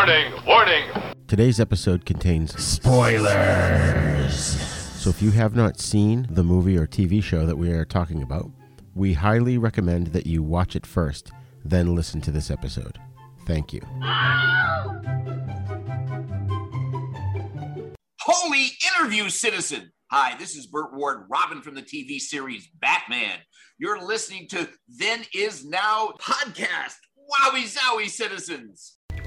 Warning! Warning! Today's episode contains spoilers. So if you have not seen the movie or TV show that we are talking about, we highly recommend that you watch it first, then listen to this episode. Thank you. Holy interview, citizen! Hi, this is Burt Ward, Robin from the TV series Batman. You're listening to Then Is Now podcast. Wowie zowie, citizens!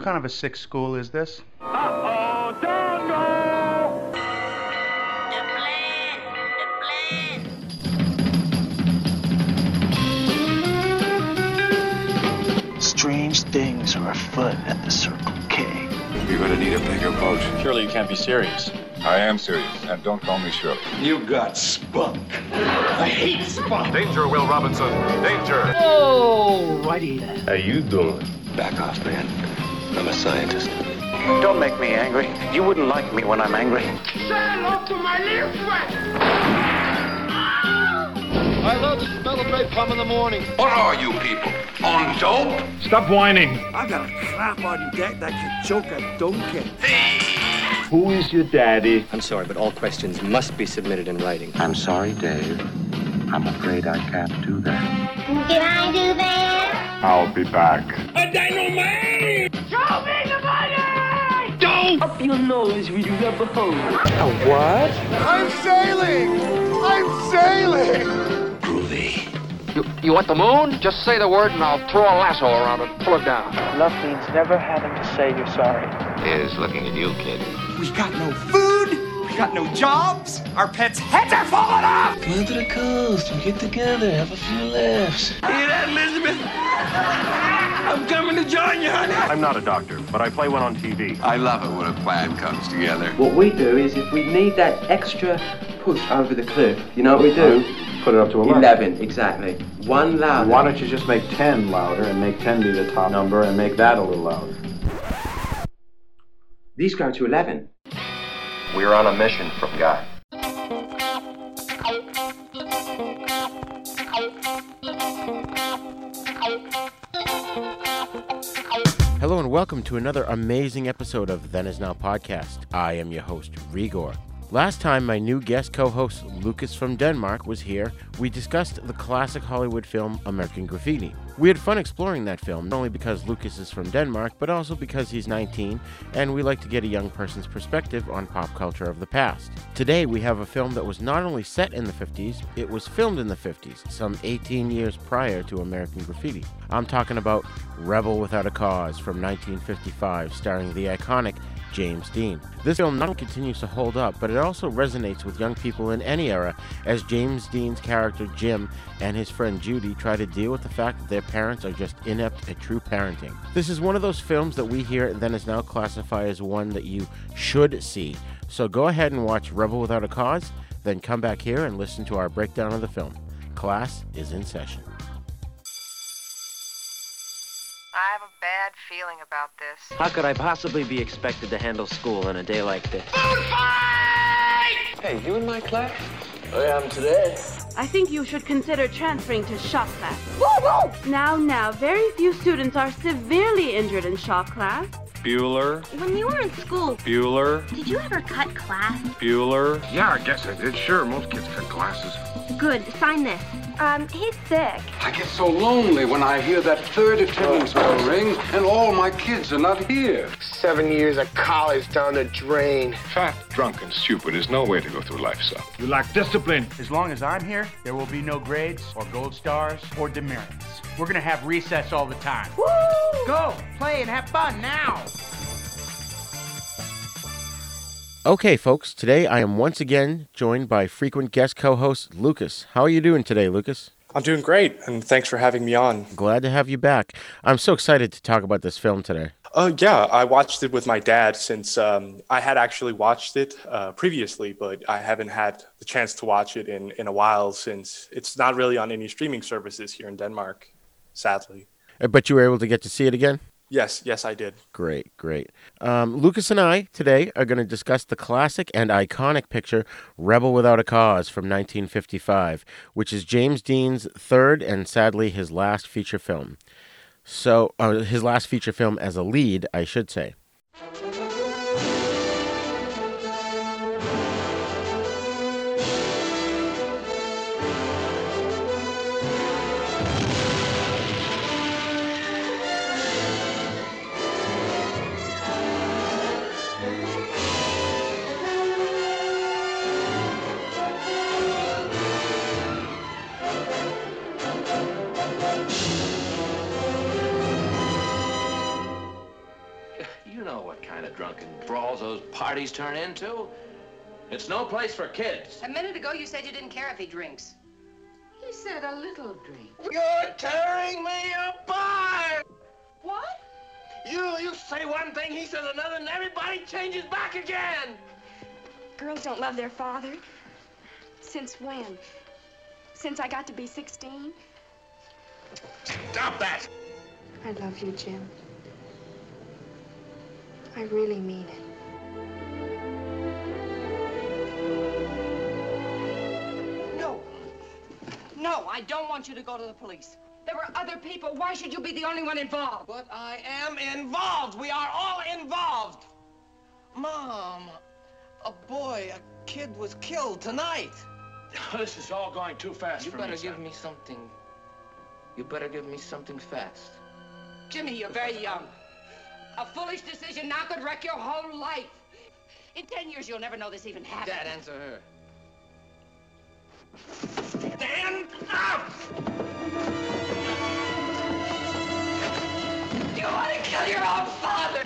What kind of a sick school is this? Strange things are afoot at the Circle K. You're gonna need a bigger boat. Surely you can't be serious. I am serious, and don't call me Shirley. You got spunk. I hate spunk. Danger, Will Robinson! Danger! Oh, righty then. How you doing? Back off, man. I'm a scientist. Don't make me angry. You wouldn't like me when I'm angry. Say hello to my little friend. Ah! I love the smell of napalm in the morning. What are you people? On dope? Stop whining! I got a crap on deck that could choke a donkey. Who is your daddy? I'm sorry, but all questions must be submitted in writing. I'm sorry, Dave. I'm afraid I can't do that. Can I do that? I'll be back. A dynamite! Show me the money! Don't! Up your nose with your rubber hose. A what? I'm sailing! I'm sailing! Groovy. You, you want the moon? Just say the word and I'll throw a lasso around it and pull it down. Love means never having to say you're sorry. Is looking at you, kid. We got no food, we got no jobs, our pets' heads are falling off! Come to the coast We get together, have a few laughs. Hear that, Elizabeth? I'm coming to join you, honey. I'm not a doctor, but I play one on TV. I love it when a plan comes together. What we do is if we need that extra push over the cliff, you know what we do? Put it up to 11, exactly. One louder. Why don't you just make 10 louder and make 10 be the top number and make that a little louder? These go to 11. We're on a mission from God. Hello and welcome to another amazing episode of Then Is Now podcast. I am your host, Rigor. Last time, my new guest co host, Lucas from Denmark, was here, we discussed the classic Hollywood film American Graffiti. We had fun exploring that film, not only because Lucas is from Denmark, but also because he's 19 and we like to get a young person's perspective on pop culture of the past. Today, we have a film that was not only set in the 50s, it was filmed in the 50s, some 18 years prior to American Graffiti. I'm talking about Rebel Without a Cause from 1955, starring the iconic James Dean. This film not only continues to hold up, but it also resonates with young people in any era as James Dean's character Jim and his friend Judy try to deal with the fact that their parents are just inept at true parenting. This is one of those films that we here at then is now classified as one that you should see. So go ahead and watch Rebel Without a Cause, then come back here and listen to our breakdown of the film. Class is in session. I have a bad feeling about this. How could I possibly be expected to handle school on a day like this? Food fight! Hey, you in my class? I am today. I think you should consider transferring to shop class. Now, now, very few students are severely injured in shop class. Bueller, When you were in school, Bueller, did you ever cut class? Bueller. Yeah, I guess I did. Sure, most kids cut classes. Good, sign this. Um, he's sick. I get so lonely when I hear that third attendance bell ring and all my kids are not here. Seven years of college down the drain. Fat, drunk, and stupid is no way to go through life, son. You lack discipline. As long as I'm here, there will be no grades or gold stars or demerits. We're gonna have recess all the time. Woo! Go, play, and have fun now. Okay, folks, today I am once again joined by frequent guest co host Lucas. How are you doing today, Lucas? I'm doing great, and thanks for having me on. Glad to have you back. I'm so excited to talk about this film today. Uh, yeah, I watched it with my dad since um, I had actually watched it uh, previously, but I haven't had the chance to watch it in, in a while since it's not really on any streaming services here in Denmark, sadly. Uh, But you were able to get to see it again? Yes, yes, I did. Great, great. Um, Lucas and I today are going to discuss the classic and iconic picture Rebel Without a Cause from 1955, which is James Dean's third and sadly his last feature film. So, uh, his last feature film as a lead, I should say. Brawls those parties turn into. It's no place for kids. A minute ago, you said you didn't care if he drinks. He said a little drink. You're tearing me apart! What? You you say one thing, he says another, and everybody changes back again! Girls don't love their father. Since when? Since I got to be 16? Stop that! I love you, Jim. I really mean it. No. No, I don't want you to go to the police. There were other people. Why should you be the only one involved? But I am involved. We are all involved. Mom, a boy, a kid was killed tonight. This is all going too fast You for better give son. me something. You better give me something fast. Jimmy, you're very young. A foolish decision now could wreck your whole life. In ten years, you'll never know this even happened. Dad, answer her. Stand up! You want to kill your own father?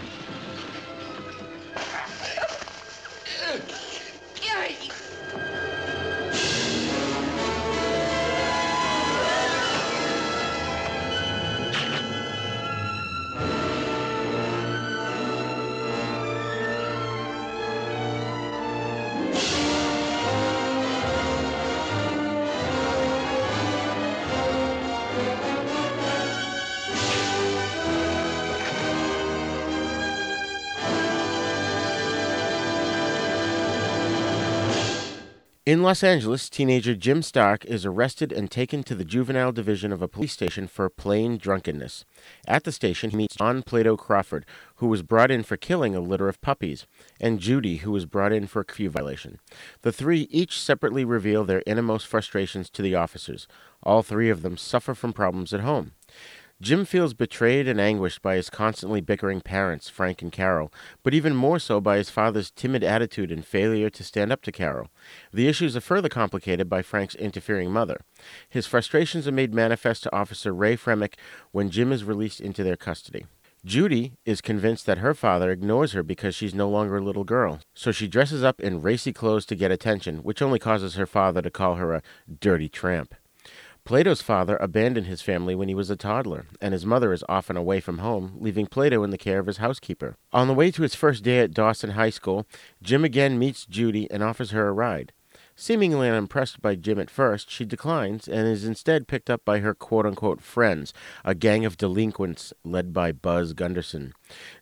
In Los Angeles, teenager Jim Stark is arrested and taken to the juvenile division of a police station for plain drunkenness. At the station, he meets John Plato Crawford, who was brought in for killing a litter of puppies, and Judy, who was brought in for a curfew violation. The three each separately reveal their innermost frustrations to the officers. All three of them suffer from problems at home. Jim feels betrayed and anguished by his constantly bickering parents, Frank and Carol, but even more so by his father's timid attitude and failure to stand up to Carol. The issues are further complicated by Frank's interfering mother. His frustrations are made manifest to Officer Ray Fremick when Jim is released into their custody. Judy is convinced that her father ignores her because she's no longer a little girl, so she dresses up in racy clothes to get attention, which only causes her father to call her a dirty tramp. Plato's father abandoned his family when he was a toddler, and his mother is often away from home, leaving Plato in the care of his housekeeper. On the way to his first day at Dawson High School, Jim again meets Judy and offers her a ride. Seemingly unimpressed by Jim at first, she declines and is instead picked up by her quote unquote friends, a gang of delinquents led by Buzz Gunderson.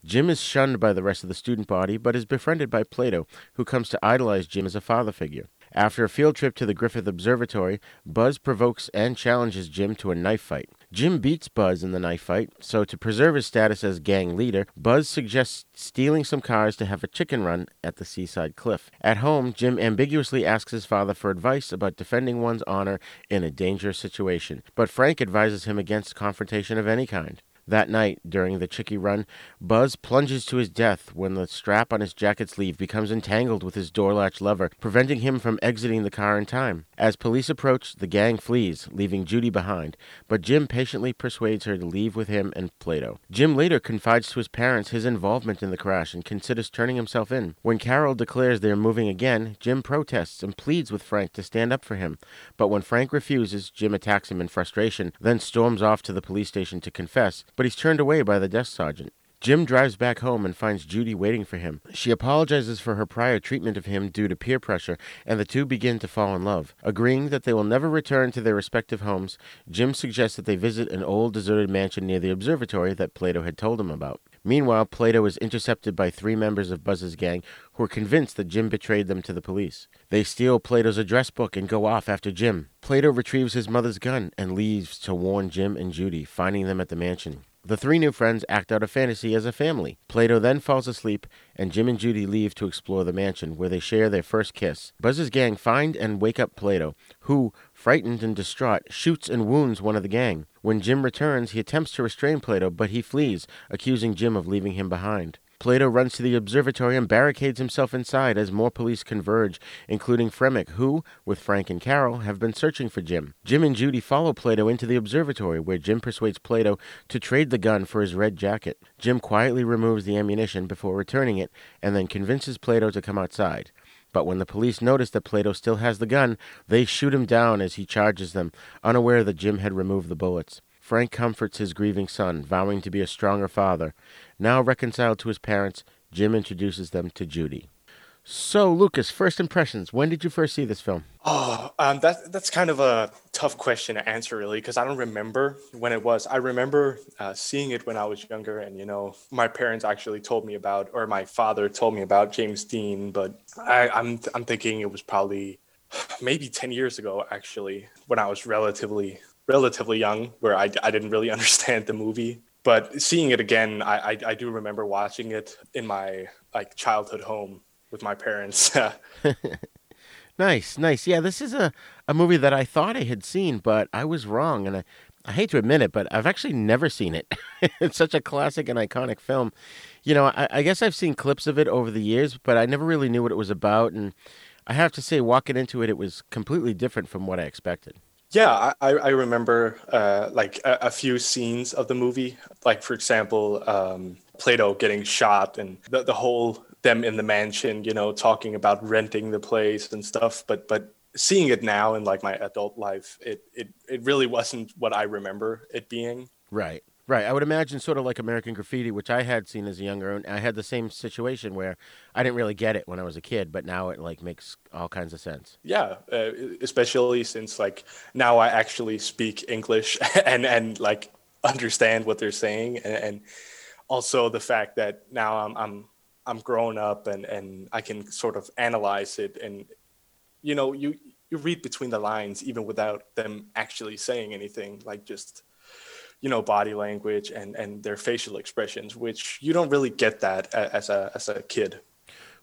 Jim is shunned by the rest of the student body, but is befriended by Plato, who comes to idolize Jim as a father figure. After a field trip to the Griffith Observatory, Buzz provokes and challenges Jim to a knife fight. Jim beats Buzz in the knife fight, so to preserve his status as gang leader, Buzz suggests stealing some cars to have a chicken run at the seaside cliff. At home, Jim ambiguously asks his father for advice about defending one's honor in a dangerous situation, but Frank advises him against confrontation of any kind. That night, during the Chicky run, Buzz plunges to his death when the strap on his jacket sleeve becomes entangled with his door latch lever, preventing him from exiting the car in time. As police approach, the gang flees, leaving Judy behind, but Jim patiently persuades her to leave with him and Plato. Jim later confides to his parents his involvement in the crash and considers turning himself in. When Carol declares they are moving again, Jim protests and pleads with Frank to stand up for him, but when Frank refuses, Jim attacks him in frustration, then storms off to the police station to confess, but he's turned away by the desk sergeant. Jim drives back home and finds Judy waiting for him. She apologizes for her prior treatment of him due to peer pressure, and the two begin to fall in love. Agreeing that they will never return to their respective homes, Jim suggests that they visit an old deserted mansion near the observatory that Plato had told him about. Meanwhile, Plato is intercepted by three members of Buzz's gang who are convinced that Jim betrayed them to the police. They steal Plato's address book and go off after Jim. Plato retrieves his mother's gun and leaves to warn Jim and Judy, finding them at the mansion. The three new friends act out a fantasy as a family. Plato then falls asleep, and Jim and Judy leave to explore the mansion, where they share their first kiss. Buzz's gang find and wake up Plato, who, frightened and distraught, shoots and wounds one of the gang. When Jim returns, he attempts to restrain Plato, but he flees, accusing Jim of leaving him behind. Plato runs to the observatory and barricades himself inside as more police converge, including Fremick, who, with Frank and Carol, have been searching for Jim. Jim and Judy follow Plato into the observatory, where Jim persuades Plato to trade the gun for his red jacket. Jim quietly removes the ammunition before returning it, and then convinces Plato to come outside. But when the police notice that Plato still has the gun, they shoot him down as he charges them, unaware that Jim had removed the bullets. Frank comforts his grieving son, vowing to be a stronger father. Now reconciled to his parents, Jim introduces them to Judy. So, Lucas, first impressions. When did you first see this film? Oh, um, that that's kind of a tough question to answer, really, because I don't remember when it was. I remember uh, seeing it when I was younger, and you know, my parents actually told me about, or my father told me about James Dean. But I, I'm I'm thinking it was probably maybe ten years ago, actually, when I was relatively relatively young, where I I didn't really understand the movie but seeing it again, I, I, I do remember watching it in my like childhood home with my parents. nice, nice. Yeah, this is a, a movie that I thought I had seen, but I was wrong, and I, I hate to admit it, but I've actually never seen it. it's such a classic and iconic film. You know, I, I guess I've seen clips of it over the years, but I never really knew what it was about, and I have to say, walking into it, it was completely different from what I expected. Yeah, I, I remember uh, like a, a, few scenes of the movie. Like, for example, um, Plato getting shot and the, the whole them in the mansion, you know, talking about renting the place and stuff. But but seeing it now in like my adult life, it it, it really wasn't what I remember it being. Right. Right. I would imagine sort of like American Graffiti, which I had seen as a younger, and I had the same situation where I didn't really get it when I was a kid, but now it like makes all kinds of sense. Yeah, uh, especially since like now I actually speak English and and like understand what they're saying, and, and also the fact that now I'm I'm I'm grown up and and I can sort of analyze it, and you know you you read between the lines even without them actually saying anything, like just you know body language and and their facial expressions which you don't really get that as a as a kid.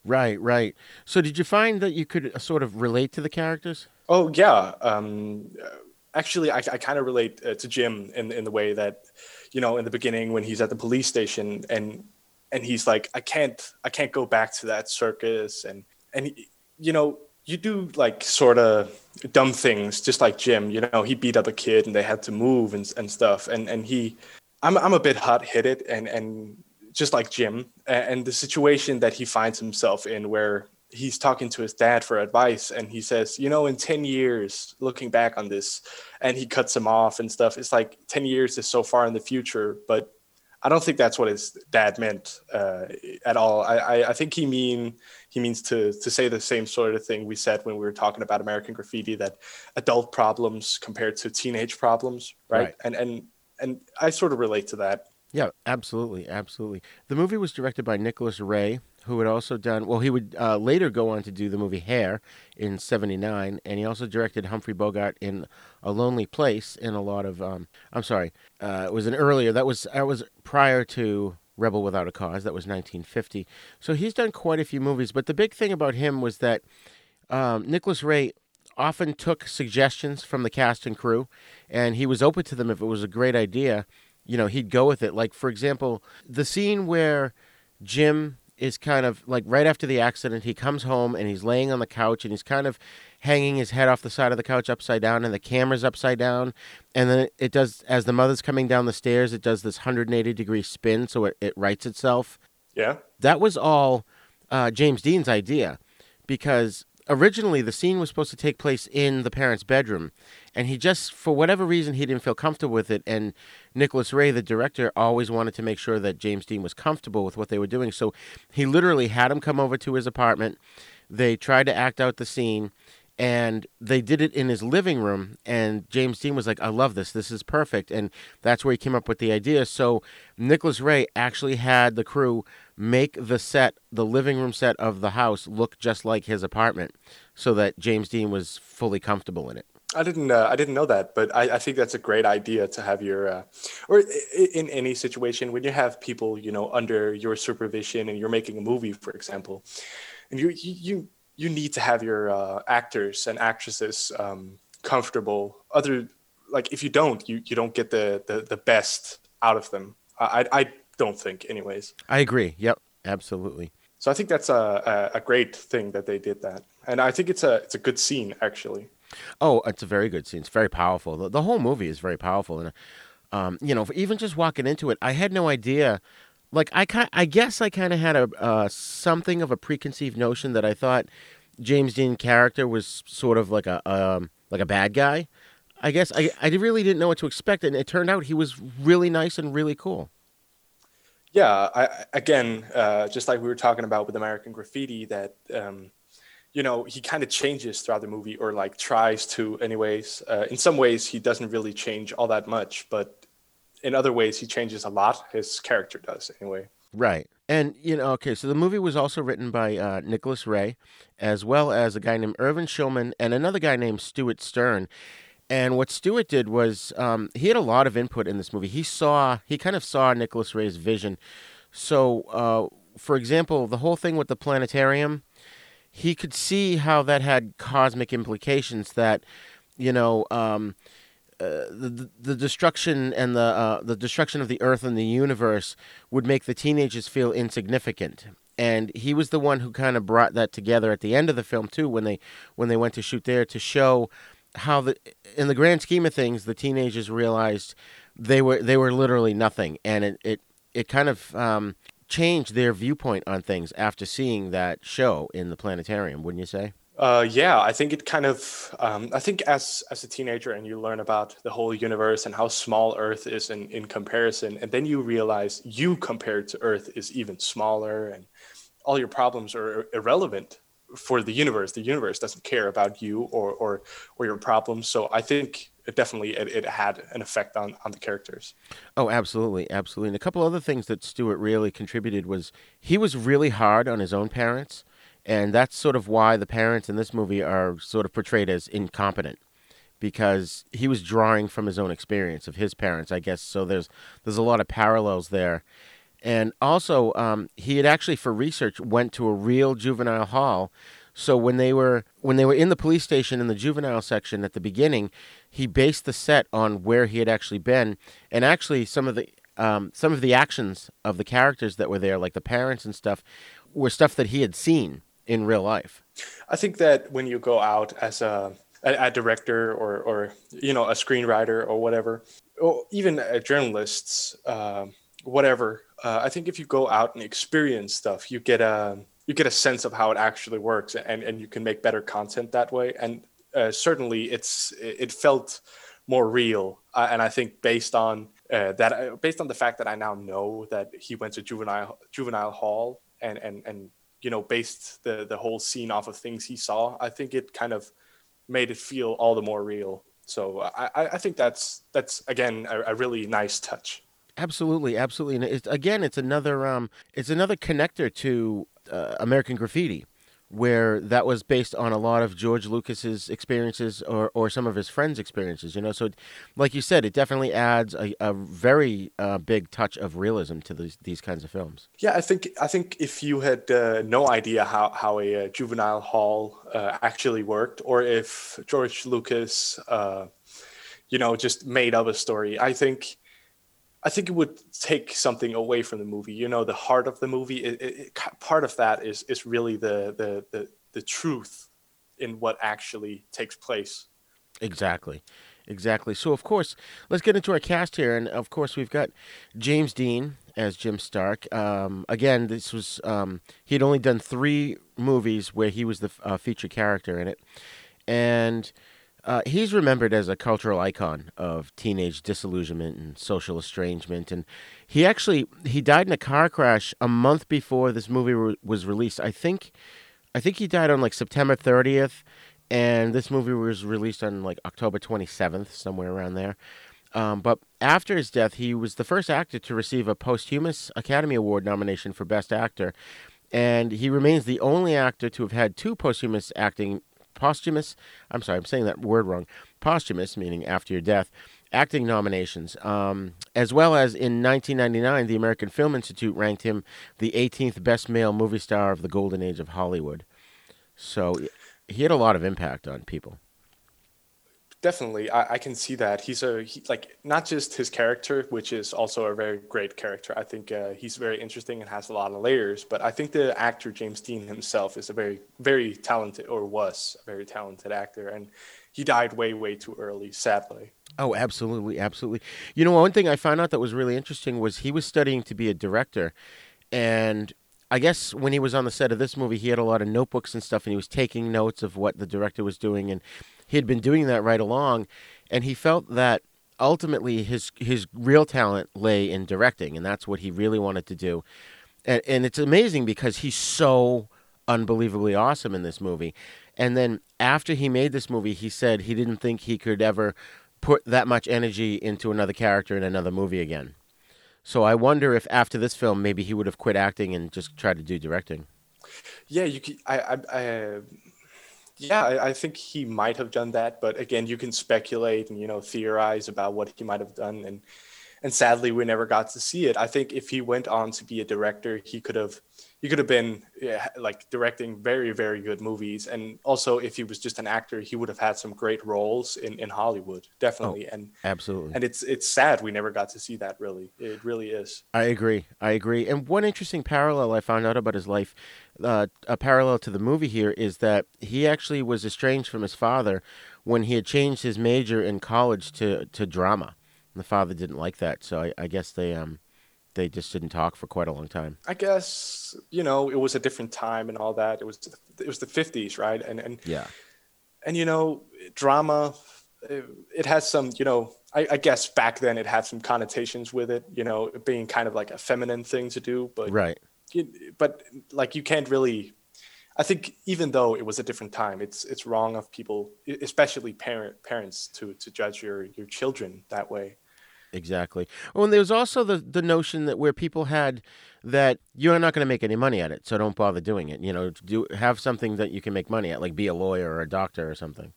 Right right. So did you find that you could uh, sort of relate to the characters? Oh yeah. Um actually i, I kind of relate uh, to jim in in the way that you know in the beginning when he's at the police station and and he's like i can't i can't go back to that circus and and he, you know you do like sort of dumb things, just like Jim. You know, he beat up a kid and they had to move and, and stuff. And and he, I'm I'm a bit hot headed and and just like Jim. And the situation that he finds himself in, where he's talking to his dad for advice, and he says, you know, in ten years, looking back on this, and he cuts him off and stuff. It's like ten years is so far in the future, but I don't think that's what his dad meant uh, at all. I, I, I, think he mean he means to to say the same sort of thing we said when we were talking about American Graffiti that adult problems compared to teenage problems, right? right. And and and I sort of relate to that. Yeah, absolutely, absolutely. The movie was directed by Nicholas Ray, who had also done well. He would uh, later go on to do the movie Hair in '79, and he also directed Humphrey Bogart in A Lonely Place in a lot of. Um, I'm sorry, uh, it was an earlier. That was that was prior to Rebel Without a Cause. That was 1950. So he's done quite a few movies. But the big thing about him was that um, Nicholas Ray often took suggestions from the cast and crew, and he was open to them if it was a great idea you know, he'd go with it. Like for example, the scene where Jim is kind of like right after the accident, he comes home and he's laying on the couch and he's kind of hanging his head off the side of the couch upside down and the camera's upside down. And then it does, as the mother's coming down the stairs, it does this 180 degree spin so it, it rights itself. Yeah. That was all uh, James Dean's idea because originally the scene was supposed to take place in the parents' bedroom, and he just, for whatever reason, he didn't feel comfortable with it. And Nicholas Ray, the director, always wanted to make sure that James Dean was comfortable with what they were doing. So he literally had him come over to his apartment. They tried to act out the scene, and they did it in his living room and james dean was like i love this this is perfect and that's where he came up with the idea so nicholas ray actually had the crew make the set the living room set of the house look just like his apartment so that james dean was fully comfortable in it I didn't. Uh, I didn't know that, but I, I, think that's a great idea to have your, uh, or in any situation when you have people, you know, under your supervision and you're making a movie, for example, and you you you need to have your uh, actors and actresses um, comfortable. Other like if you don't, you you don't get the the, the best out of them. I I don't think, anyways. I agree. Yep, absolutely. So I think that's a, a, a great thing that they did that, and I think it's a it's a good scene actually. Oh, it's a very good scene. It's very powerful. The, the whole movie is very powerful, and um, you know, even just walking into it, I had no idea like I kind I guess I kind of had a uh, something of a preconceived notion that I thought James Dean character was sort of like a um, like a bad guy. I guess I I really didn't know what to expect, and it turned out he was really nice and really cool. Yeah, I, again, uh, just like we were talking about with American Graffiti, that um, you know he kind of changes throughout the movie, or like tries to, anyways. Uh, in some ways, he doesn't really change all that much, but in other ways he changes a lot. His character does anyway. Right. And you know, okay, so the movie was also written by uh, Nicholas Ray, as well as a guy named Irvin Shulman and another guy named Stewart Stern. And what Stewart did was um, he had a lot of input in this movie. He saw, he kind of saw Nicholas Ray's vision. So, uh, for example, the whole thing with the planetarium, he could see how that had cosmic implications. That, you know, um, uh, the the destruction and the uh, the destruction of the earth and the universe would make the teenagers feel insignificant and he was the one who kind of brought that together at the end of the film too when they when they went to shoot there to show how the in the grand scheme of things the teenagers realized they were they were literally nothing and it it, it kind of um, changed their viewpoint on things after seeing that show in the planetarium wouldn't you say uh, yeah, I think it kind of. Um, I think as as a teenager, and you learn about the whole universe and how small Earth is in in comparison, and then you realize you compared to Earth is even smaller, and all your problems are irrelevant for the universe. The universe doesn't care about you or or or your problems. So I think it definitely it, it had an effect on on the characters. Oh, absolutely, absolutely. And a couple other things that Stewart really contributed was he was really hard on his own parents and that's sort of why the parents in this movie are sort of portrayed as incompetent because he was drawing from his own experience of his parents, I guess. So there's there's a lot of parallels there, and also um, he had actually for research went to a real juvenile hall. So when they were when they were in the police station in the juvenile section at the beginning, he based the set on where he had actually been, and actually some of the um, some of the actions of the characters that were there, like the parents and stuff, were stuff that he had seen in real life. I think that when you go out as a a, a director or or you know a screenwriter or whatever, or even a journalists, uh, whatever. Uh, I think if you go out and experience stuff, you get a you get a sense of how it actually works, and and you can make better content that way. And uh, certainly, it's it felt more real, uh, and I think based on uh, that, uh, based on the fact that I now know that he went to juvenile juvenile hall and and and you know based the the whole scene off of things he saw i think it kind of made it feel all the more real so i i think that's that's again a, a really nice touch absolutely absolutely and it's, again it's another um it's another connector to uh, american graffiti where that was based on a lot of George Lucas's experiences or, or some of his friends' experiences, you know. So, like you said, it definitely adds a, a very uh, big touch of realism to these these kinds of films. Yeah, I think I think if you had uh, no idea how how a, a uh, juvenile hall uh, actually worked, or if George Lucas, uh, you know, just made up a story, I think I think it would take something away from the movie. You know, the heart of the movie. It, it, it, part of that is is really the, the the the truth in what actually takes place. Exactly. Exactly. So, of course, let's get into our cast here. And, of course, we've got James Dean as Jim Stark. Um, again, this was, um, he had only done three movies where he was the uh, feature character in it. And uh, he's remembered as a cultural icon of teenage disillusionment and social estrangement. And he actually, he died in a car crash a month before this movie re- was released. I think, I think he died on like September 30th and this movie was released on like October 27th, somewhere around there. Um, but after his death, he was the first actor to receive a posthumous Academy Award nomination for Best Actor, and he remains the only actor to have had two posthumous acting posthumous. I'm sorry, I'm saying that word wrong. Posthumous, meaning after your death, acting nominations, um, as well as in 1999, the American Film Institute ranked him the 18th best male movie star of the golden age of Hollywood. So he had a lot of impact on people. Definitely, I, I can see that. He's a he, like not just his character, which is also a very great character. I think uh, he's very interesting and has a lot of layers. But I think the actor James Dean himself is a very, very talented, or was a very talented actor, and he died way, way too early, sadly. Oh, absolutely, absolutely. You know, one thing I found out that was really interesting was he was studying to be a director, and I guess when he was on the set of this movie, he had a lot of notebooks and stuff, and he was taking notes of what the director was doing, and he had been doing that right along, and he felt that ultimately his his real talent lay in directing, and that's what he really wanted to do, and and it's amazing because he's so unbelievably awesome in this movie, and then after he made this movie, he said he didn't think he could ever put that much energy into another character in another movie again. So I wonder if after this film, maybe he would have quit acting and just tried to do directing. Yeah, you. Can, I. I. I yeah, I, I think he might have done that, but again, you can speculate and you know theorize about what he might have done, and and sadly, we never got to see it. I think if he went on to be a director, he could have he could have been yeah, like directing very very good movies. And also if he was just an actor he would have had some great roles in, in hollywood definitely. Oh, and absolutely. and it's it's sad we never got to see that really. It really is. I agree. I agree. And one interesting parallel i found out about his life uh, a parallel to the movie here is that he actually was estranged from his father when he had changed his major in college to, to drama the father didn't like that so I, I guess they um they just didn't talk for quite a long time. I guess you know it was a different time and all that. It was it was the fifties, right? And and yeah, and you know drama, it, it has some you know I, I, guess back then it had some connotations with it, you know, being kind of like a feminine thing to do, but right. but like you can't really. I think even though it was a different time, it's it's wrong of people, especially parent parents, to to judge your your children that way. Exactly. Well, and there was also the the notion that where people had that you're not going to make any money at it, so don't bother doing it. You know, do have something that you can make money at, like be a lawyer or a doctor or something.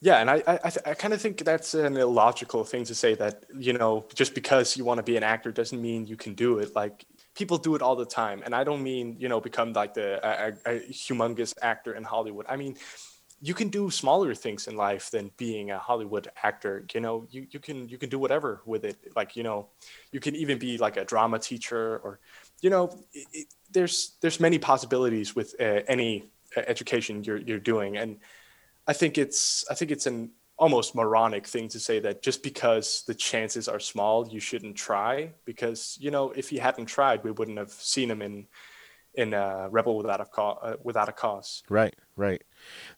Yeah, and I I, I kind of think that's an illogical thing to say that you know just because you want to be an actor doesn't mean you can do it. Like people do it all the time, and I don't mean you know become like the a, a humongous actor in Hollywood. I mean you can do smaller things in life than being a Hollywood actor. You know, you, you can you can do whatever with it. Like you know, you can even be like a drama teacher, or you know, it, it, there's there's many possibilities with uh, any uh, education you're you're doing, and I think it's I think it's an almost moronic thing to say that just because the chances are small, you shouldn't try. Because you know, if he hadn't tried, we wouldn't have seen him in in uh, Rebel Without a Cause. Uh, without a cause. Right, right.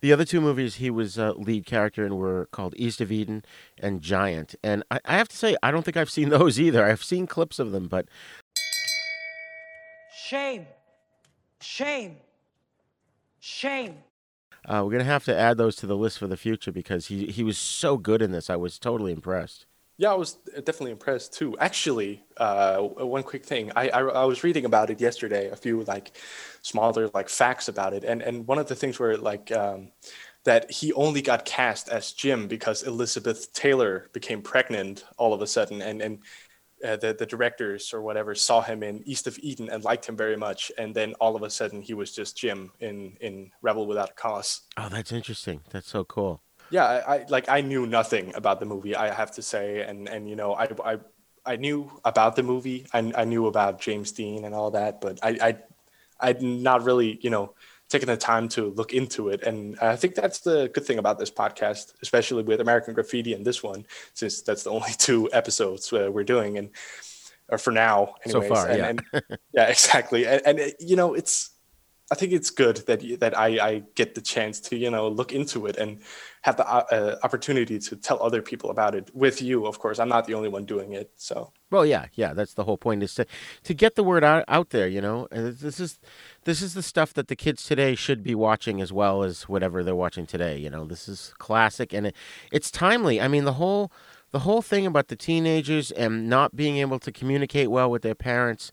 The other two movies he was a lead character in were called East of Eden and Giant, and I, I have to say I don't think I've seen those either. I've seen clips of them, but shame, shame, shame. Uh, we're gonna have to add those to the list for the future because he he was so good in this. I was totally impressed. Yeah, I was definitely impressed too. Actually, uh, one quick thing, I, I, I was reading about it yesterday, a few like smaller like facts about it, and and one of the things were like um, that he only got cast as Jim because Elizabeth Taylor became pregnant all of a sudden, and and uh, the the directors or whatever saw him in East of Eden and liked him very much, and then all of a sudden he was just Jim in in Rebel Without a Cause. Oh, that's interesting. That's so cool yeah I, I, like i knew nothing about the movie i have to say and and you know i i I knew about the movie. I, I knew about James Dean and all that, but I, I I'd not really, you know, taken the time to look into it. And I think that's the good thing about this podcast, especially with American Graffiti and this one, since that's the only two episodes uh, we're doing, and or for now, anyways. So far, and, yeah. and, yeah, exactly. And, and uh, you know, it's I think it's good that that I, I get the chance to you know look into it and have the uh, opportunity to tell other people about it with you. Of course, I'm not the only one doing it. So Well, yeah, yeah. That's the whole point is to to get the word out, out there. You know, this is this is the stuff that the kids today should be watching as well as whatever they're watching today. You know, this is classic and it, it's timely. I mean, the whole the whole thing about the teenagers and not being able to communicate well with their parents.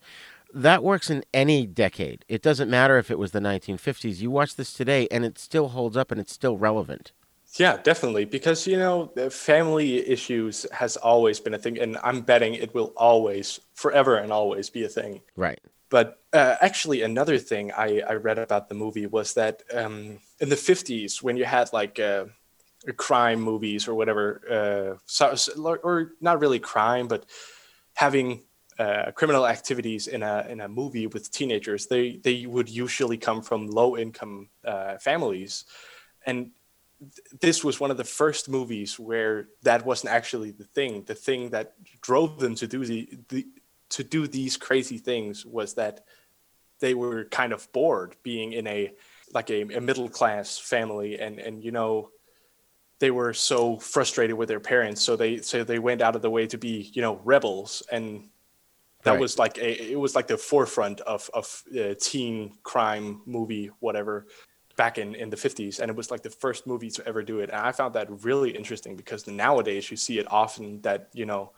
That works in any decade. It doesn't matter if it was the 1950s. You watch this today and it still holds up and it's still relevant. Yeah, definitely. Because, you know, family issues has always been a thing. And I'm betting it will always, forever and always be a thing. Right. But uh, actually, another thing I, I read about the movie was that um, in the 50s, when you had like uh, crime movies or whatever, uh, so, or not really crime, but having uh, criminal activities in a in a movie with teenagers, they they would usually come from low income uh, families, and th- this was one of the first movies where that wasn't actually the thing. The thing that drove them to do the, the to do these crazy things was that they were kind of bored being in a like a, a middle class family, and and you know they were so frustrated with their parents. So they so they went out of the way to be you know rebels. And that Right. was like a it was like the forefront of of uh, teen crime movie whatever back in in the 50s and it was like the first movie to ever do it and i found that really interesting because nowadays you see it often that you know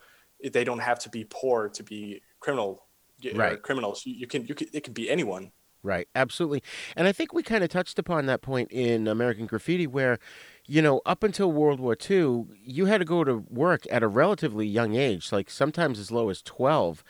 they don't have to be poor to be criminal Right. criminals you, you can you can it can be anyone Right, absolutely. And I think we kind of touched upon that point in American Graffiti where, you know, up until World War II, you had to go to work at a relatively young age, like sometimes as low as 12.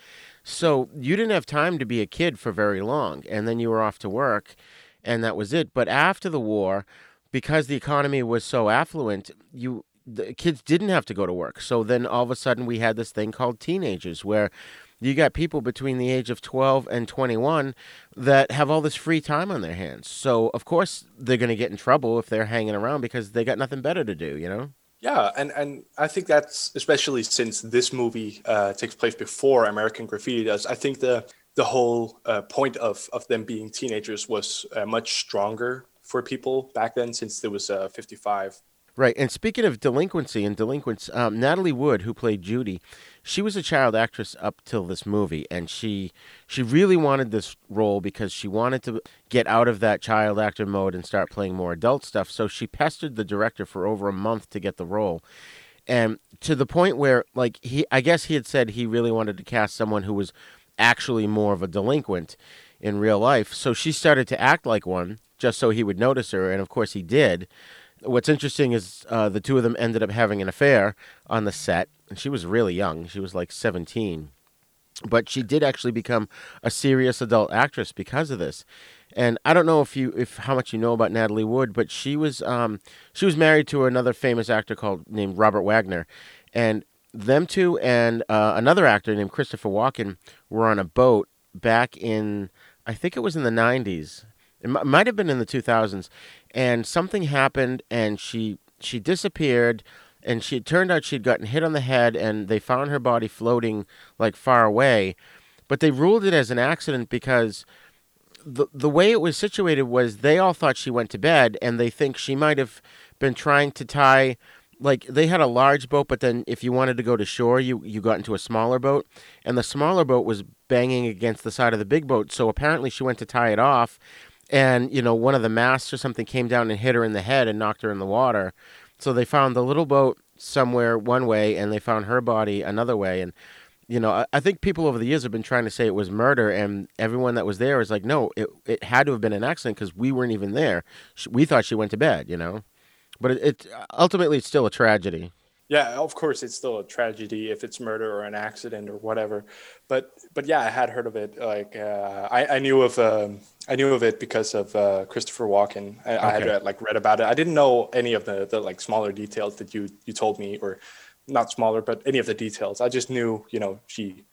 So you didn't have time to be a kid for very long. And then you were off to work, and that was it. But after the war, because the economy was so affluent, you the kids didn't have to go to work. So then all of a sudden we had this thing called teenagers where you got people between the age of 12 and 21 that have all this free time on their hands. So of course they're going to get in trouble if they're hanging around because they got nothing better to do, you know? Yeah, and and I think that's especially since this movie uh, takes place before American Graffiti does. I think the the whole uh, point of of them being teenagers was uh, much stronger for people back then, since there was uh, 55. Right. And speaking of delinquency and delinquents, um, Natalie Wood, who played Judy, she was a child actress up till this movie, and she she really wanted this role because she wanted to get out of that child actor mode and start playing more adult stuff. So she pestered the director for over a month to get the role, and to the point where, like he, I guess he had said he really wanted to cast someone who was actually more of a delinquent in real life. So she started to act like one just so he would notice her, and of course he did. What's interesting is uh, the two of them ended up having an affair on the set. And she was really young; she was like seventeen, but she did actually become a serious adult actress because of this. And I don't know if you if how much you know about Natalie Wood, but she was um, she was married to another famous actor called named Robert Wagner, and them two and uh, another actor named Christopher Walken were on a boat back in I think it was in the '90s. It mi- might have been in the 2000s, and something happened, and she she disappeared, and she turned out she'd gotten hit on the head, and they found her body floating like far away, but they ruled it as an accident because the the way it was situated was they all thought she went to bed, and they think she might have been trying to tie. Like they had a large boat, but then if you wanted to go to shore, you you got into a smaller boat, and the smaller boat was banging against the side of the big boat. So apparently she went to tie it off, and you know one of the masts or something came down and hit her in the head and knocked her in the water. So they found the little boat somewhere one way, and they found her body another way, and you know, I, I think people over the years have been trying to say it was murder, and everyone that was there is like, no, it it had to have been an accident because we weren't even there. We thought she went to bed, you know, but it, it ultimately it's still a tragedy. Yeah, of course, it's still a tragedy if it's murder or an accident or whatever. But but yeah, I had heard of it. Like uh, I I knew of um, I knew of it because of uh, Christopher Walken. I, I had uh, like read about it. I didn't know any of the the like smaller details that you you told me or not smaller, but any of the details. I just knew, you know, she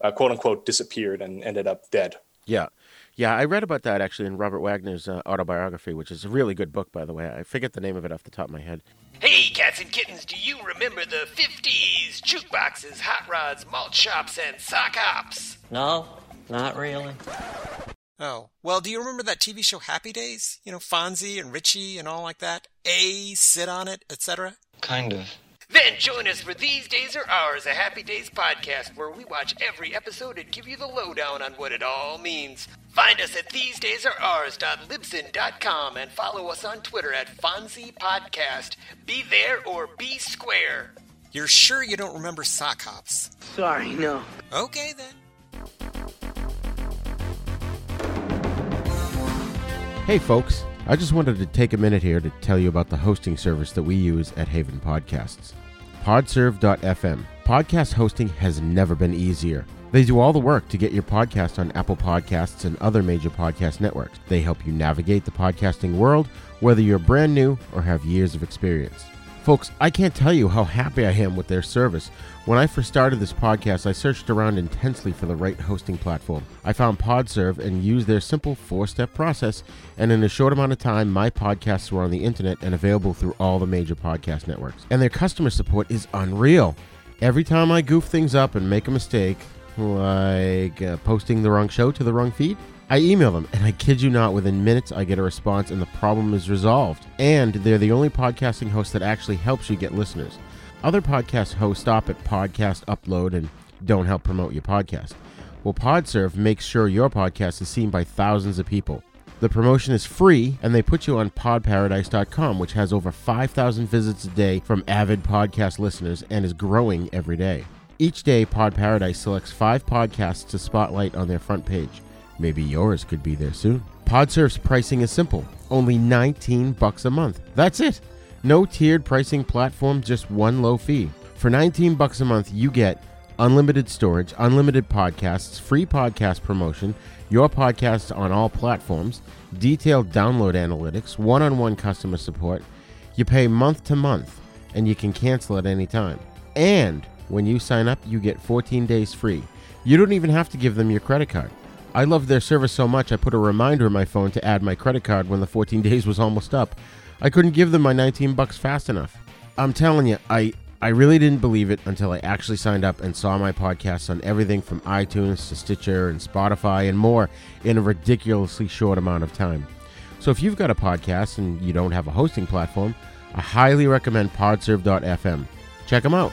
uh, quote unquote disappeared and ended up dead. Yeah. Yeah, I read about that actually in Robert Wagner's uh, autobiography, which is a really good book, by the way. I forget the name of it off the top of my head. Hey, cats and kittens, do you remember the 50s? Jukeboxes, hot rods, malt shops, and sock hops. No, not really. Oh, well, do you remember that TV show Happy Days? You know, Fonzie and Richie and all like that? A, sit on it, etc.? Kind of. Then join us for These Days Are Ours, a Happy Days podcast where we watch every episode and give you the lowdown on what it all means. Find us at thesedaysareours.libsyn.com and follow us on Twitter at Fonzie Podcast. Be there or be square. You're sure you don't remember sock hops? Sorry, no. Okay then. Hey, folks. I just wanted to take a minute here to tell you about the hosting service that we use at Haven Podcasts. Podserve.fm. Podcast hosting has never been easier. They do all the work to get your podcast on Apple Podcasts and other major podcast networks. They help you navigate the podcasting world, whether you're brand new or have years of experience. Folks, I can't tell you how happy I am with their service. When I first started this podcast, I searched around intensely for the right hosting platform. I found Podserve and used their simple four step process, and in a short amount of time, my podcasts were on the internet and available through all the major podcast networks. And their customer support is unreal. Every time I goof things up and make a mistake, like uh, posting the wrong show to the wrong feed, I email them, and I kid you not, within minutes I get a response and the problem is resolved. And they're the only podcasting host that actually helps you get listeners. Other podcast hosts stop at podcast upload and don't help promote your podcast. Well, Podserve makes sure your podcast is seen by thousands of people. The promotion is free, and they put you on podparadise.com, which has over 5,000 visits a day from avid podcast listeners and is growing every day. Each day, Pod Paradise selects five podcasts to spotlight on their front page. Maybe yours could be there soon. Podserve's pricing is simple only 19 bucks a month. That's it. No tiered pricing platform, just one low fee. For 19 bucks a month, you get unlimited storage, unlimited podcasts, free podcast promotion, your podcasts on all platforms, detailed download analytics, one on one customer support. You pay month to month, and you can cancel at any time. And when you sign up, you get 14 days free. You don't even have to give them your credit card. I love their service so much, I put a reminder in my phone to add my credit card when the 14 days was almost up. I couldn't give them my 19 bucks fast enough. I'm telling you, I I really didn't believe it until I actually signed up and saw my podcasts on everything from iTunes to Stitcher and Spotify and more in a ridiculously short amount of time. So if you've got a podcast and you don't have a hosting platform, I highly recommend podserve.fm. Check them out.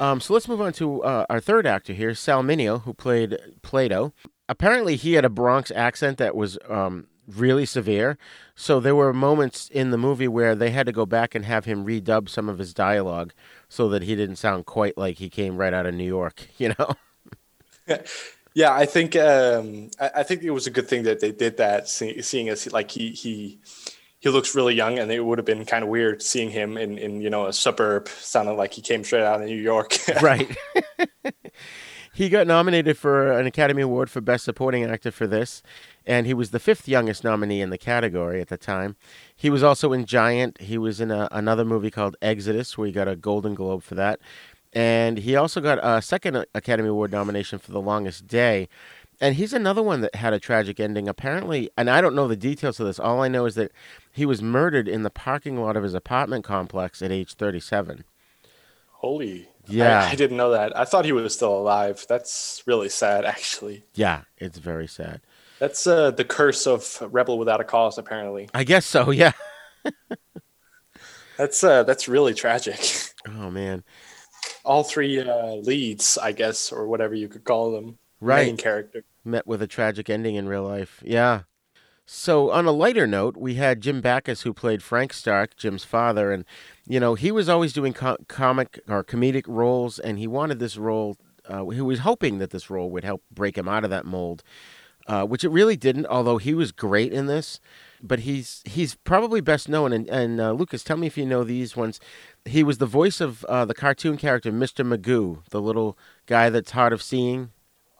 Um, so let's move on to uh, our third actor here, Sal Mineo, who played Plato. Apparently, he had a Bronx accent that was um, really severe. So there were moments in the movie where they had to go back and have him redub some of his dialogue so that he didn't sound quite like he came right out of New York, you know? yeah, I think um, I, I, think it was a good thing that they did that, see, seeing as like he he he looks really young, and it would have been kind of weird seeing him in in you know a suburb, sounding like he came straight out of New York. right. he got nominated for an Academy Award for Best Supporting Actor for this, and he was the fifth youngest nominee in the category at the time. He was also in Giant. He was in a, another movie called Exodus, where he got a Golden Globe for that. And he also got a second Academy Award nomination for The Longest Day. And he's another one that had a tragic ending. Apparently, and I don't know the details of this. All I know is that he was murdered in the parking lot of his apartment complex at age 37. Holy. Yeah. I, I, didn't know that. I thought he was still alive. That's really sad, actually. Yeah, it's very sad. That's uh, the curse of Rebel Without a Cause, apparently. I guess so, yeah. that's uh, that's really tragic. Oh man, all three uh, leads, I guess, or whatever you could call them, Right. main character. met with a tragic ending in real life. Yeah. So on a lighter note, we had Jim Backus who played Frank Stark, Jim's father, and you know he was always doing co- comic or comedic roles, and he wanted this role. Uh, he was hoping that this role would help break him out of that mold, uh, which it really didn't. Although he was great in this, but he's he's probably best known. And, and uh, Lucas, tell me if you know these ones. He was the voice of uh, the cartoon character Mr. Magoo, the little guy that's hard of seeing.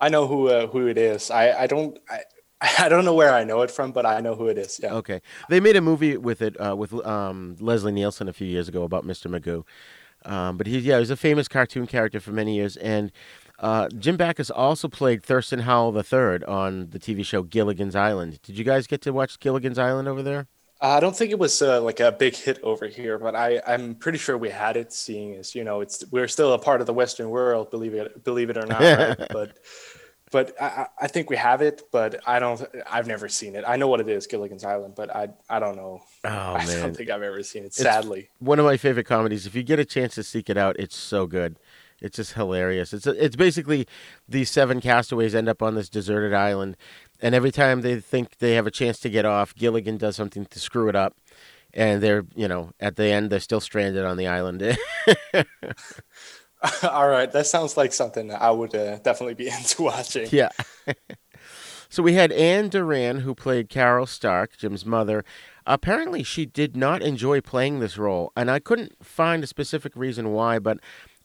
I know who uh, who it is. I, I don't I, I don't know where I know it from, but I know who it is. Yeah. Okay, they made a movie with it uh, with um, Leslie Nielsen a few years ago about Mr. Magoo. Um, but he, yeah, he was a famous cartoon character for many years, and uh, Jim Backus also played Thurston Howell III on the TV show Gilligan's Island. Did you guys get to watch Gilligan's Island over there? I don't think it was uh, like a big hit over here, but I, I'm pretty sure we had it. Seeing as you know, it's we're still a part of the Western world, believe it believe it or not. right? But but I, I I think we have it, but I don't. I've never seen it. I know what it is, Gilligan's Island, but I I don't know. Oh I man, don't think I've ever seen it. It's Sadly, one of my favorite comedies. If you get a chance to seek it out, it's so good. It's just hilarious. It's it's basically these seven castaways end up on this deserted island, and every time they think they have a chance to get off, Gilligan does something to screw it up, and they're you know at the end they're still stranded on the island. all right. That sounds like something that I would uh, definitely be into watching. yeah. so we had Ann Doran who played Carol Stark, Jim's mother. Apparently, she did not enjoy playing this role, and I couldn't find a specific reason why, but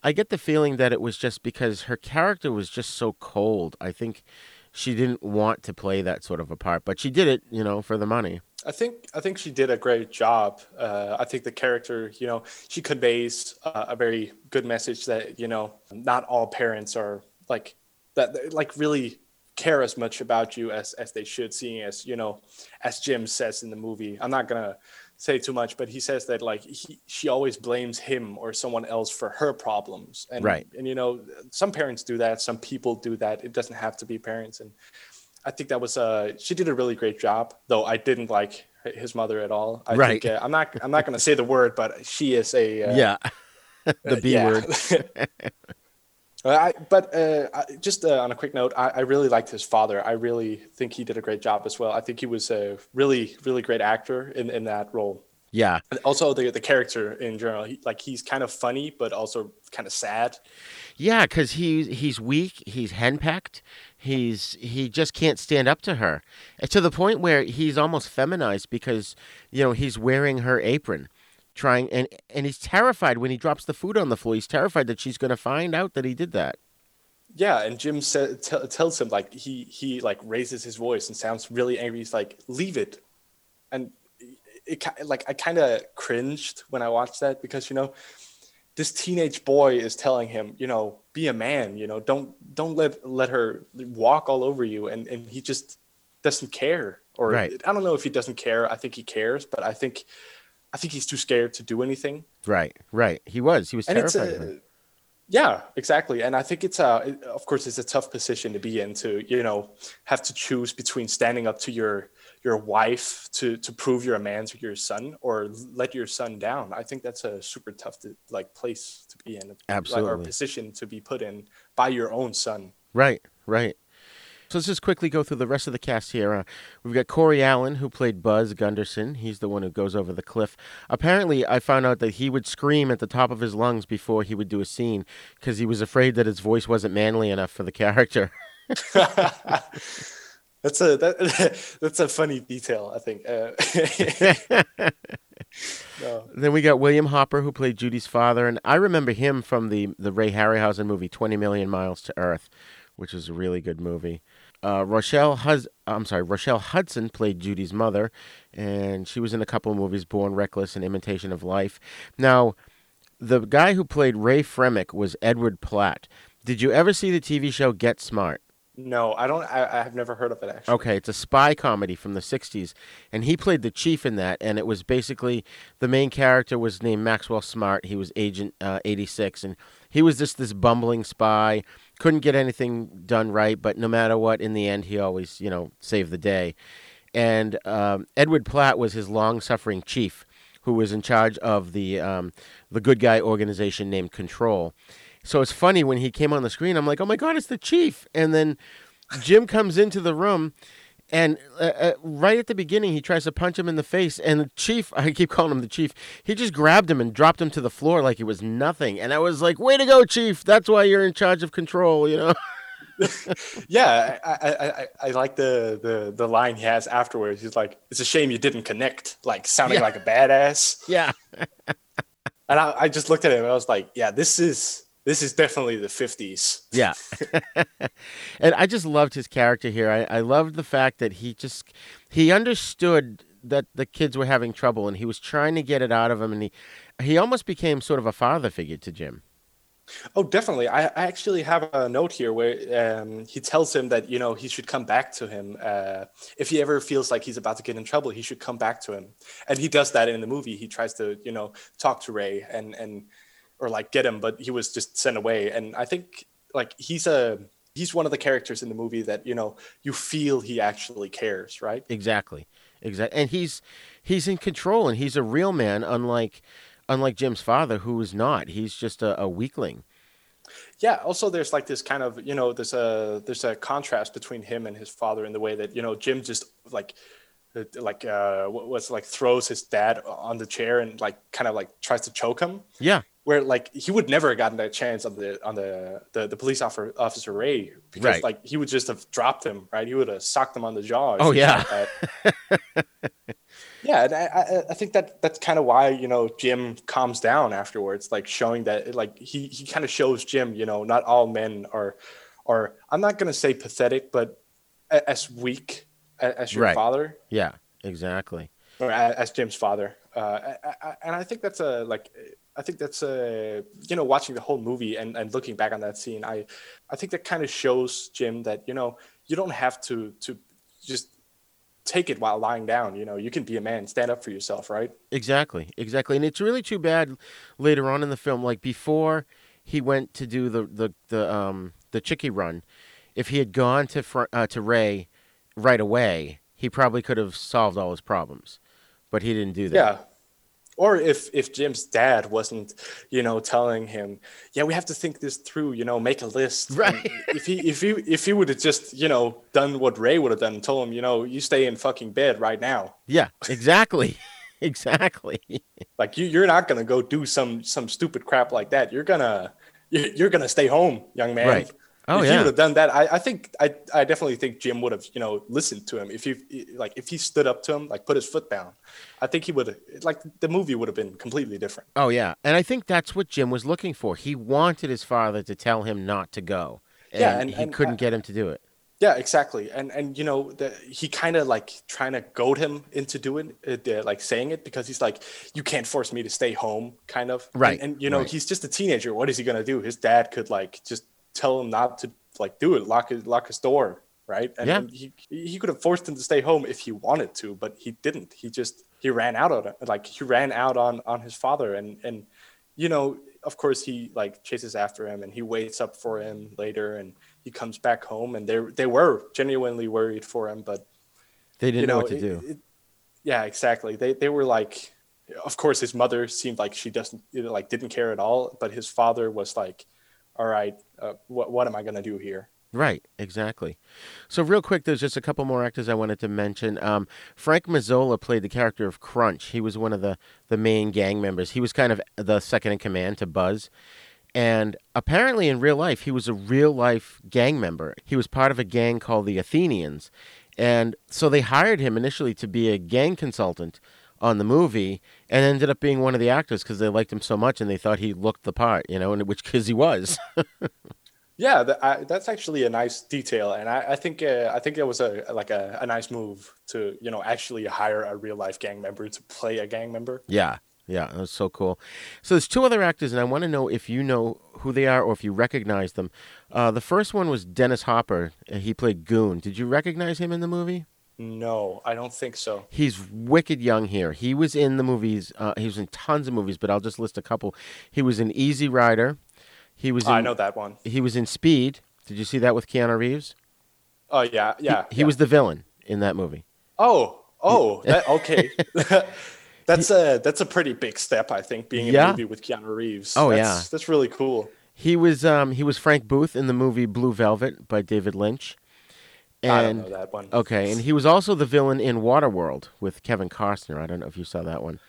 I get the feeling that it was just because her character was just so cold. I think she didn't want to play that sort of a part, but she did it, you know, for the money. I think I think she did a great job. Uh, I think the character, you know, she conveys uh, a very good message that you know not all parents are like that, like really care as much about you as as they should. Seeing as you know, as Jim says in the movie, I'm not gonna say too much, but he says that like he, she always blames him or someone else for her problems. And, Right. And you know, some parents do that. Some people do that. It doesn't have to be parents. And I think that was uh she did a really great job. Though I didn't like his mother at all. I Right. Think, uh, I'm not. I'm not going to say the word, but she is a uh, yeah. the uh, B yeah. word. Uh, I, but uh, I- just uh, on a quick note, I, I really liked his father. I really think he did a great job as well. I think he was a really, really great actor in, in that role. yeah. And also the the character in general, he, like he's kind of funny, but also kind of sad. Yeah, because he's he's weak, he's henpecked, he's he just can't stand up to her, to the point where he's almost feminized because you know he's wearing her apron, trying and and he's terrified when he drops the food on the floor. He's terrified that she's going to find out that he did that. Yeah, and Jim sa- t- tells him like he he like raises his voice and sounds really angry. He's like, "Leave it," and it, ki- like I kind of cringed when I watched that because you know this teenage boy is telling him, you know, be a man, you know, don't don't let let her walk all over you, and and he just doesn't care. Or Right. I don't know if he doesn't care. I think he cares, but I think I think he's too scared to do anything. Right, right. He was. He was And terrified. a, yeah, exactly. And I think it's a, of course, it's a tough position to be in to, you know, have to choose between standing up to your your wife to to prove you're a man to your son or let your son down. I think that's a super tough to, like place to be in, like, or position to be put in by your own son. Right, right. So let's just quickly go through the rest of the cast here. Uh, we've got Corey Allen, who played Buzz Gunderson. He's the one who goes over the cliff. Apparently, I found out that he would scream at the top of his lungs before he would do a scene because he was afraid that his voice wasn't manly enough for the character. That's a that, that's a funny detail. I think. Uh, no. Then we got William Hopper, who played Judy's father, and I remember him from the the Ray Harryhausen movie Twenty Million Miles to Earth, which is a really good movie. Uh, Rochelle Hus- I'm sorry, Rochelle Hudson played Judy's mother, and she was in a couple of movies, Born Reckless and Imitation of Life. Now, the guy who played Ray Fremick was Edward Platt. Did you ever see the TV show Get Smart? No, I don't. I, I've never heard of it actually. Okay, it's a spy comedy from the 60s, and he played the chief in that, and it was basically the main character was named Maxwell Smart. He was Agent uh, 86, and he was just this bumbling spy, couldn't get anything done right, but no matter what, in the end, he always, you know, saved the day. And um, Edward Platt was his long suffering chief, who was in charge of the um, the good guy organization named Control. So it's funny when he came on the screen. I'm like, oh my god, it's the chief! And then Jim comes into the room. And uh, uh, right at the beginning, he tries to punch him in the face, and the chief, I keep calling him the chief, he just grabbed him and dropped him to the floor like he was nothing. And I was like, way to go, chief. That's why you're in charge of control, you know? yeah, I, I, I, I, like the, the the line he has afterwards. He's like, "It's a shame you didn't connect," like sounding Yeah. like a badass. Yeah. and I, I just looked at him and I was like, "Yeah, this is this is definitely the '50s." Yeah. and I just loved his character here. I, I loved the fact that he just he understood that the kids were having trouble and he was trying to get it out of them and he he almost became sort of a father figure to Jim. Oh, definitely. I, I actually have a note here where um, he tells him that you know he should come back to him uh, if he ever feels like he's about to get in trouble. He should come back to him, and he does that in the movie. He tries to you know talk to Ray and and or like get him, but he was just sent away. And I think like he's a he's one of the characters in the movie that you know you feel he actually cares, right? Exactly. Exactly. And he's he's in control and he's a real man unlike unlike Jim's father who is not. He's just a, a weakling. Yeah. Also, there's like this kind of you know there's a there's a contrast between him and his father in the way that you know Jim just like uh, like uh what- what's like throws his dad on the chair and like kind of like tries to choke him. Yeah. Where like he would never have gotten that chance on the on the the, the police officer officer Ray because Right. like he would just have dropped him right. He would have socked him on the jaw. Oh, yeah. like yeah, and I, I, I think that that's kind of why you know Jim calms down afterwards, like showing that like he he kind of shows Jim, you know, not all men are, are I'm not gonna say pathetic, but a- as weak as your Right. father Yeah, exactly. or as Jim's father, uh, I, I, and I think that's a like I think that's a you know watching the whole movie and, and looking back on that scene, I I think that kind of shows Jim that you know you don't have to to just take it while lying down. You know, you can be a man, stand up for yourself, right? Exactly, exactly, and it's really too bad later on in the film. Like before he went to do the the the um the Chicky run, if he had gone to uh, to Ray right away, he probably could have solved all his problems, but he didn't do that. Yeah. Or if if Jim's dad wasn't, you know, telling him, yeah, we have to think this through, you know, make a list. Right. And if he if he if he would have just, you know, done what Ray would have done, and told him, you know, you stay in fucking bed right now. Yeah, exactly, exactly. Like you you're not gonna go do some some stupid crap like that. You're gonna you- you're gonna stay home, young man. Right. Oh, if yeah. he would have done that, I, I think I, I definitely think Jim would have you know listened to him if he like if he stood up to him like put his foot down, I think he would have like the movie would have been completely different. Oh yeah, and I think that's what Jim was looking for. He wanted his father to tell him not to go, and, Yeah, and- he and couldn't I- get him to do it. Yeah, exactly. And and you know the, he kind of like trying to goad him into doing it, uh, like saying it because he's like, you can't force me to stay home, kind of. And- Right, And, you know right. he's just a teenager. What is he gonna do? His dad could like just tell him not to like do it, lock his lock his door, right? And, Yeah. he he could have forced him to stay home if he wanted to, but he didn't. He just he ran out on it. Like he ran out on on his father, and and you know of course he like chases after him and he waits up for him later and he comes back home and they they were genuinely worried for him but They didn't you know, know, what to it- do. it- yeah exactly they they were like of course his mother seemed like she doesn't you know, like didn't care at all but his father was like all right uh, what what am i going to do here Right, exactly. So, real quick, there's just a couple more actors I wanted to mention. Um, Frank Mazzola played the character of Crunch. He was one of the, the main gang members. He was kind of the second in command to Buzz. And apparently, in real life, he was a real life gang member. He was part of a gang called the Athenians. And so they hired him initially to be a gang consultant on the movie and ended up being one of the actors because they liked him so much and they thought he looked the part, you know, and which because he was. yeah that, I, that's actually a nice detail and i, I think uh, i think it was a like a, a nice move to you know actually hire a real life gang member to play a gang member Yeah, yeah, that was so cool. So there's two other actors, and I want to know if you know who they are or if you recognize them. Uh, the first one was Dennis Hopper. He played Goon. Did you recognize him in the movie? No i don't think so He's wicked young here. He was in the movies. Uh, he was in tons of movies, but I'll just list a couple. He was in Easy Rider. He was. In, i know that one. He was in Speed. Did you see that with Keanu Reeves? Oh yeah yeah He, he was the villain in that movie. Oh, oh, that, okay. That's a that's a pretty big step, I think, being in Yeah. a movie with Keanu Reeves. Oh, that's, yeah. that's really cool. He was um, he was Frank Booth in the movie Blue Velvet by David Lynch. I don't And, know that one. Okay, and he was also the villain in Waterworld with Kevin Costner. I don't know if you saw that one.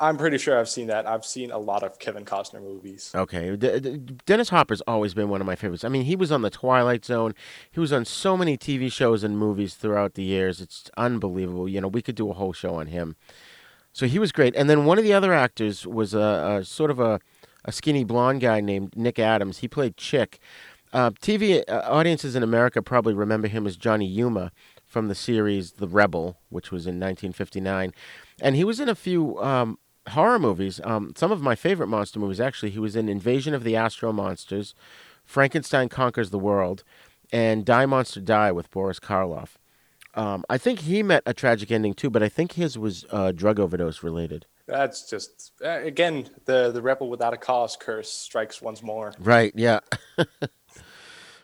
I'm pretty sure I've seen that. I've seen a lot of Kevin Costner movies. Okay, D- D- Dennis Hopper's always been one of my favorites. I mean, he was on the Twilight Zone. He was on so many TV shows and movies throughout the years. It's unbelievable. You know, we could do a whole show on him. So he was great. And then one of the other actors was a, a sort of a, a skinny blonde guy named Nick Adams. He played Chick. Uh, TV uh, audiences in America probably remember him as Johnny Yuma from the series The Rebel, which was in 1959. And he was in a few um, horror movies. Um, some of my favorite monster movies, actually. He was in Invasion of the Astro Monsters, Frankenstein Conquers the World, and Die Monster Die with Boris Karloff. Um, I think he met a tragic ending too, but I think his was uh, drug overdose related. That's just uh, again the the rebel without a cause curse strikes once more. Right. Yeah.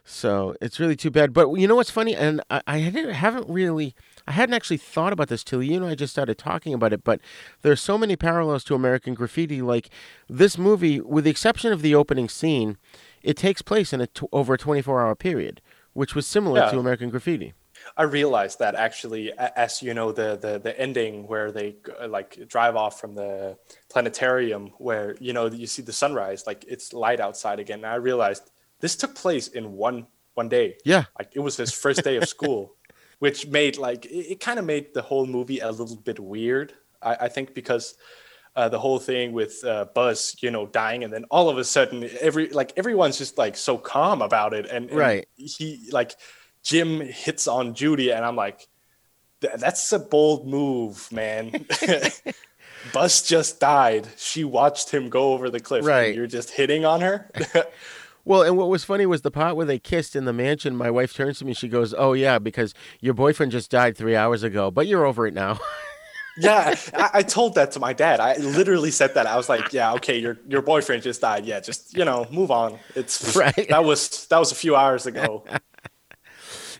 so it's really too bad. But you know what's funny? And I, I haven't really, I hadn't actually thought about this till you and I just started talking about it. But there are so many parallels to American Graffiti. Like this movie, with the exception of the opening scene, it takes place in a t- over a 24 hour period, which was similar Yeah. to American Graffiti. I realized that actually, as you know, the the the ending where they like drive off from the planetarium, where you know you see the sunrise, like it's light outside again. And I realized this took place in one one day. Yeah. like it was his first day of school, which made like it, it kind of made the whole movie a little bit weird. I, I think because. Uh, the whole thing with uh, Buzz, you know, dying, and then all of a sudden, every like everyone's just like so calm about it, and, and Right. he like Jim hits on Judy, and I'm like, that's a bold move, man. Buzz just died. She watched him go over the cliff. and Right. You're just hitting on her. Well, and what was funny was the part where they kissed in the mansion. My wife turns to me, she goes, "Oh yeah, because your boyfriend just died three hours ago, but you're over it now." yeah, I, I told that to my dad. I literally said that. I was like, yeah, okay, your your boyfriend just died. Yeah, just you know, move on. It's Right. That was that was a few hours ago.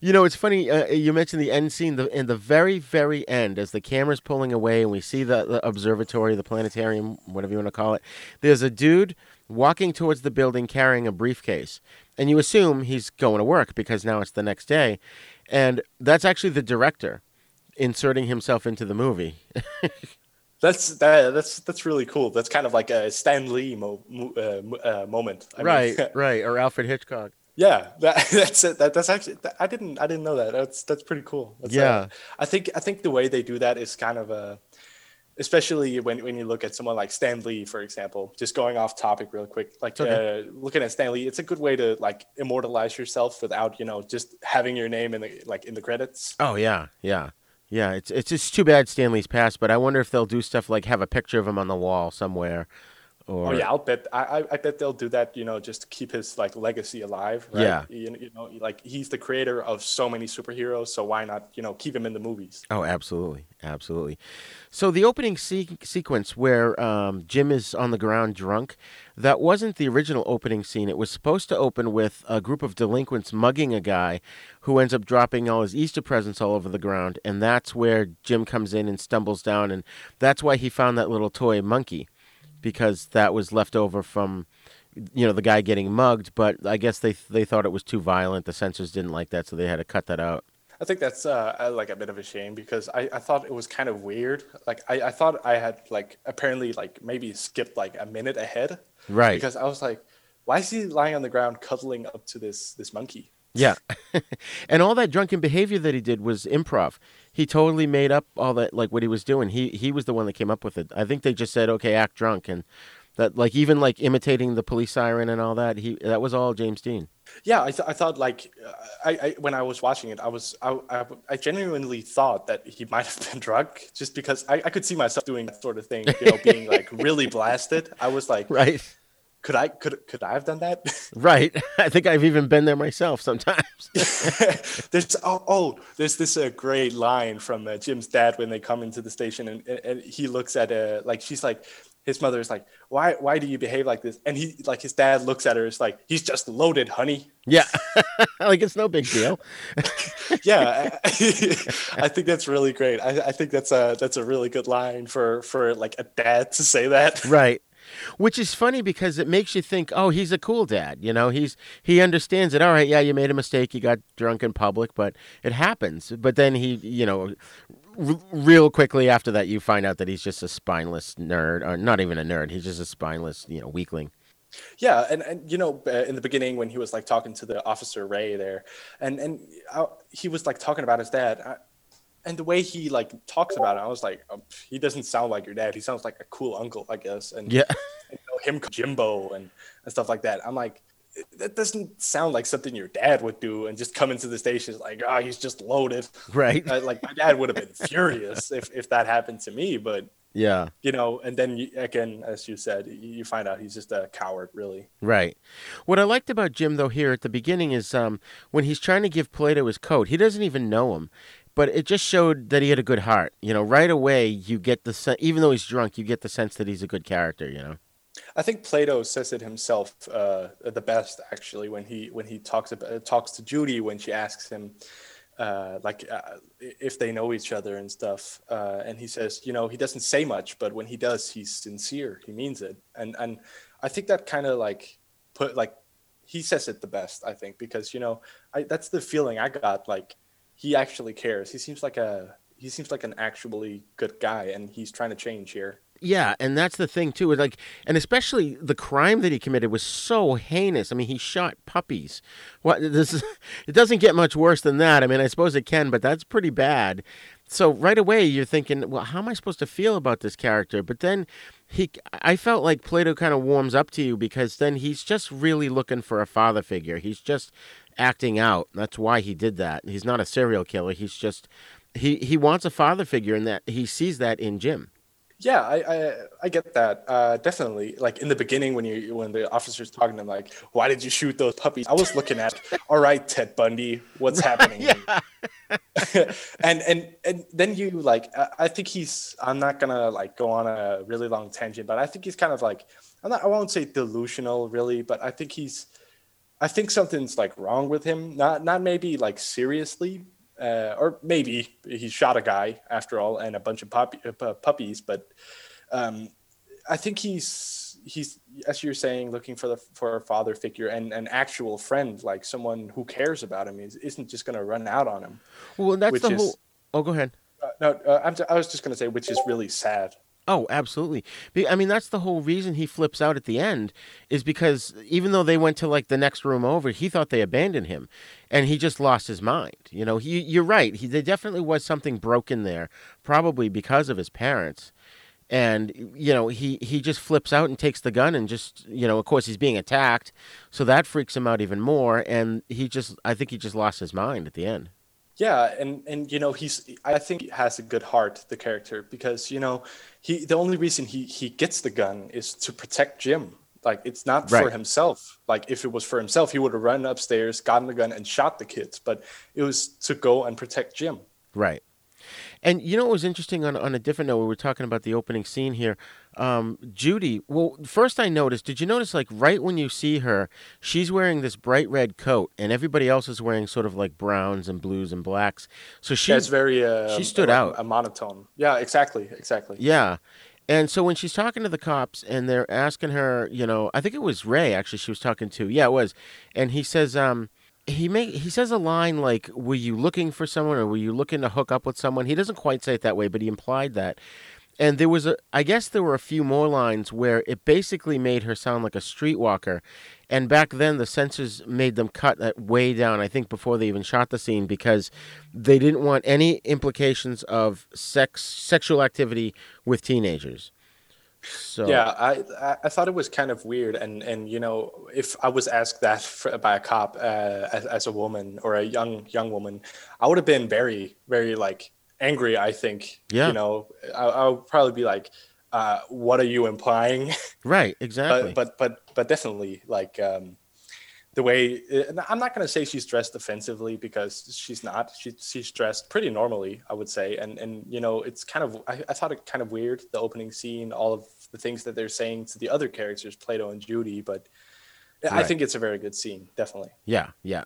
You know, it's funny. Uh, you mentioned the end scene. The, in the very, very end, as the camera's pulling away and we see the, the observatory, the planetarium, whatever you want to call it, there's a dude walking towards the building carrying a briefcase. And you assume he's going to work because now it's the next day. And that's actually the director inserting himself into the movie. That's that, that's that's really cool. That's kind of like a Stan Lee mo- mo- uh, uh, moment. I mean, right, right. Or Alfred Hitchcock. Yeah, that, that's it. That, that's actually I didn't I didn't know that. That's that's pretty cool. That's, uh, Yeah. I think I think the way they do that is kind of a, especially when when you look at someone like Stan Lee, for example. Just going off topic real quick, like okay. uh, looking at Stan Lee, it's a good way to like immortalize yourself without you know just having your name in the like in the credits. Oh yeah, yeah, yeah. It's it's just too bad Stan Lee's passed, but I wonder if they'll do stuff like have a picture of him on the wall somewhere, or oh yeah, I'll bet. I, I bet they'll do that. You know, just to keep his like legacy alive. Right? Yeah. You, you know, like he's the creator of so many superheroes, so why not you know keep him in the movies? Oh, absolutely, absolutely. So the opening se- sequence where um, Jim is on the ground drunk, that wasn't the original opening scene. It was supposed to open with a group of delinquents mugging a guy, who ends up dropping all his Easter presents all over the ground, and that's where Jim comes in and stumbles down, and that's why he found that little toy monkey, because that was left over from. You know the guy getting mugged, but I guess they they thought it was too violent. The censors didn't like that, so they had to cut that out. I think that's uh, like a bit of a shame because I, I thought it was kind of weird. Like I, I thought I had like apparently like maybe skipped like a minute ahead. Right. Because I was like, why is he lying on the ground cuddling up to this this monkey? Yeah. and all that drunken behavior that he did was improv. He totally made up all that like what he was doing. He he was the one that came up with it. I think they just said, "Okay, act drunk." And that like even like imitating the police siren and all that, he that was all James Dean. Yeah, I, th- I thought like uh, I, I when I was watching it, I was I, I, I genuinely thought that he might have been drunk just because I, I could see myself doing that sort of thing, you know, being like really blasted. I was like, Right. Could I could could I have done that? Right. I think I've even been there myself sometimes. there's oh, oh there's this uh, great line from uh, Jim's dad when they come into the station and, and, and he looks at uh like she's like his mother is like, "Why why do you behave like this?" And he like his dad looks at her, it's like, "He's just loaded, honey." Yeah, like it's no big deal. yeah, I, I think that's really great. I, I think that's a that's a really good line for for like a dad to say that. Right. Which is funny because it makes you think, oh, he's a cool dad. You know, he's he understands it. All right, yeah, you made a mistake. You got drunk in public, but it happens. But then he, you know, r- real quickly after that, you find out that he's just a spineless nerd, or not even a nerd. He's just a spineless, you know, weakling. Yeah, and, and you know, uh, in the beginning when he was like talking to the officer Ray there, and and I, he was like talking about his dad, I, and the way he like talks about it, I was like, oh, he doesn't sound like your dad. He sounds like a cool uncle, I guess. And yeah, and, you know, him Jimbo and and stuff like that. I'm like, that doesn't sound like something your dad would do and just come into the station like ah oh, he's just loaded right like my dad would have been furious if, if that happened to me but yeah you know and then you, again as you said you find out he's just a coward really right what i liked about jim though here at the beginning is um, when he's trying to give plato his coat he doesn't even know him but it just showed that he had a good heart you know right away you get the sen- even though he's drunk you get the sense that he's a good character you know I think Plato says it himself uh, the best, actually, when he when he talks about talks to Judy when she asks him, uh, like uh, if they know each other and stuff, uh, and he says, you know, he doesn't say much, but when he does, he's sincere. He means it, and and I think that kind of like put like he says it the best, I think, because you know, I, that's the feeling I got. Like he actually cares. He seems like a he seems like an actually good guy, and he's trying to change here. Yeah, and that's the thing too. Like, and especially the crime that he committed was so heinous. I mean, he shot puppies. What this? Is, it doesn't get much worse than that. I mean, I suppose it can, but that's pretty bad. So right away you're thinking, well, how am I supposed to feel about this character? But then he, I felt like Plato kind of warms up to you because then he's just really looking for a father figure. He's just acting out. That's why he did that. He's not a serial killer. He's just he he wants a father figure, and that he sees that in Jim. Yeah, I, I, I get that. Uh, definitely. Like in the beginning, when you when the officer's talking to him, like, "Why did you shoot those puppies?" I was looking at, "All right, Ted Bundy, what's happening?" and and and then you like, I think he's. I'm not gonna like go on a really long tangent, but I think he's kind of like, I'm not. I won't say delusional, really, but I think he's. I think something's like wrong with him. Not not maybe like seriously, uh, or maybe he shot a guy after all and a bunch of puppy, uh, puppies. But um, I think he's he's as you're saying, looking for the for a father figure and an actual friend, like someone who cares about him, is, isn't just going to run out on him. Well, that's the is, whole. Oh, go ahead. Uh, no, uh, I'm t- I was just going to say, which is really sad. Oh, absolutely. I mean, that's the whole reason he flips out at the end is because even though they went to like the next room over, he thought they abandoned him, and he just lost his mind. You know, he, you're right. He, there definitely was something broken there, probably because of his parents, and you know, he he just flips out and takes the gun and just you know, of course, he's being attacked, so that freaks him out even more, and he just, I think he just lost his mind at the end. Yeah, and and you know he's I think he has a good heart the character because you know he the only reason he he gets the gun is to protect Jim. Like it's not right. for himself. Like if it was for himself, he would have run upstairs, gotten the gun, and shot the kids. But it was to go and protect Jim. Right. And you know what was interesting on, on a different note, we were talking about the opening scene here. Um, Judy, well, first I noticed, did you notice, like, right when you see her, she's wearing this bright red coat, and everybody else is wearing sort of like browns and blues and blacks. So she, That's very, uh, she stood a, out. A monotone. Yeah, exactly. Exactly. Yeah. And so when she's talking to the cops and they're asking her, you know, I think it was Ray actually she was talking to. Yeah, it was. And he says, um, he make he says a line like were you looking for someone or were you looking to hook up with someone he doesn't quite say it that way but he implied that and there was a i guess there were a few more lines where it basically made her sound like a streetwalker. And back then the censors made them cut that way down i think before they even shot the scene because they didn't want any implications of sex sexual activity with teenagers. So yeah, I I thought it was kind of weird, and and you know, if I was asked that for, by a cop uh, as, as a woman or a young young woman, I would have been very very like angry. I think. Yeah. You know, I, I would probably be like, uh, "What are you implying?" Right. Exactly. but but but but definitely like. Um, the way I'm not going to say she's dressed offensively because she's not. She, she's dressed pretty normally, I would say. And and you know, it's kind of I, I, thought it kind of weird the opening scene, all of the things that they're saying to the other characters, Plato and Judy. But I think it's a very good scene, definitely. Yeah, yeah.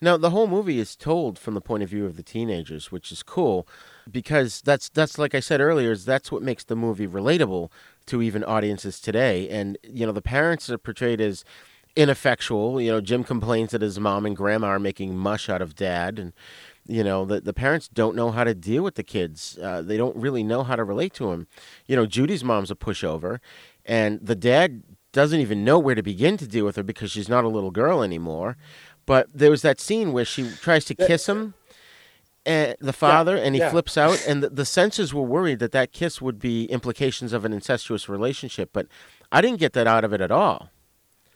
Now the whole movie is told from the point of view of the teenagers, which is cool because that's that's like I said earlier, is that's what makes the movie relatable to even audiences today. And you know, the parents are portrayed as ineffectual. You know, Jim complains that his mom and grandma are making mush out of dad, and you know the the parents don't know how to deal with the kids. Uh, they don't really know how to relate to them You know, Judy's mom's a pushover, and the dad doesn't even know where to begin to deal with her because she's not a little girl anymore. But there was that scene where she tries to kiss him, and the father, and he yeah. flips out, and the, the censors were worried that that kiss would be implications of an incestuous relationship. But I didn't get that out of it at all.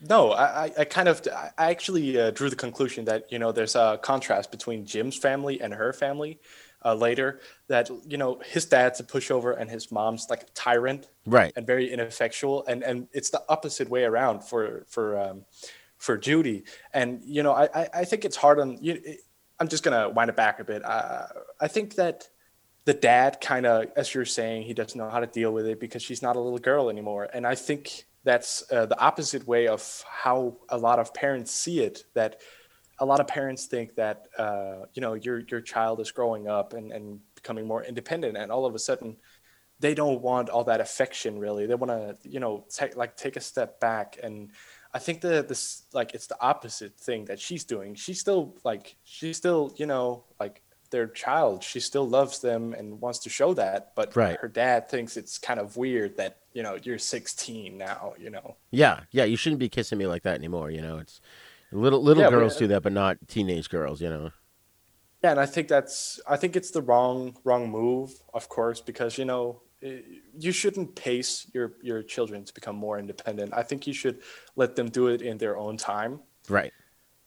No, I, I- I kind of, I actually uh, drew the conclusion that, you know, there's a contrast between Jim's family and her family uh, later. That, you know, his dad's a pushover and his mom's like a tyrant. Right. And very ineffectual. And, and it's the opposite way around for, for, um, for Judy. And, you know, I, I, I think it's hard on, you, I'm just to wind it back a bit. Uh, I think that the dad kind of, as you're saying, he doesn't know how to deal with it because she's not a little girl anymore. And I think that's uh, the opposite way of how a lot of parents see it. That a lot of parents think that uh, you know your your child is growing up and, and becoming more independent, and all of a sudden they don't want all that affection. Really, they want to you know like take a step back and. I think that this like it's the opposite thing that she's doing. She's still like she's still you know like their child. She still loves them and wants to show that. But Right. her dad thinks it's kind of weird that you know you're 16 now. You know. Yeah, yeah, you shouldn't be kissing me like that anymore. You know, it's little little Yeah, but- girls do that, but not teenage girls. You know. Yeah, and I think that's I think it's the wrong wrong move, of course, because you know you shouldn't pace your your children to become more independent. I think you should let them do it in their own time. Right.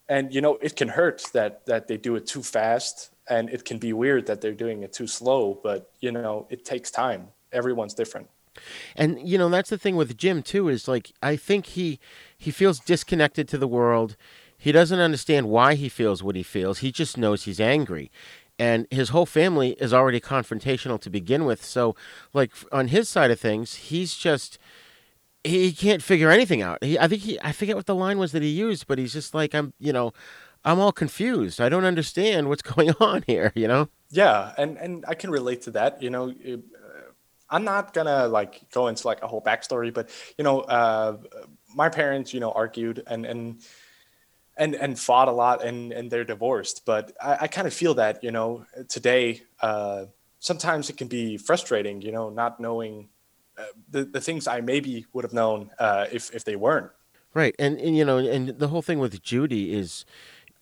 And you know it can hurt that that they do it too fast, and it can be weird that they're doing it too slow. But you know it takes time. Everyone's different. And you know that's the thing with Jim too is like I think he he feels disconnected to the world. He doesn't understand why he feels what he feels. He just knows he's angry. And his whole family is already confrontational to begin with. So like on his side of things, he's just he can't figure anything out. He, I think he I forget what the line was that he used, but he's just like I'm, you know, I'm all confused. I don't understand what's going on here, you know? Yeah, and and I can relate to that. You know, uh, I'm not gonna like go into like a whole backstory, but you know, uh, my parents, you know, argued and and and and fought a lot, and and they're divorced. But I, I kind of feel that you know today, uh, sometimes it can be frustrating. You know, not knowing uh, the the things I maybe would have known uh, if if they weren't. Right, and, and you know, and the whole thing with Judy is,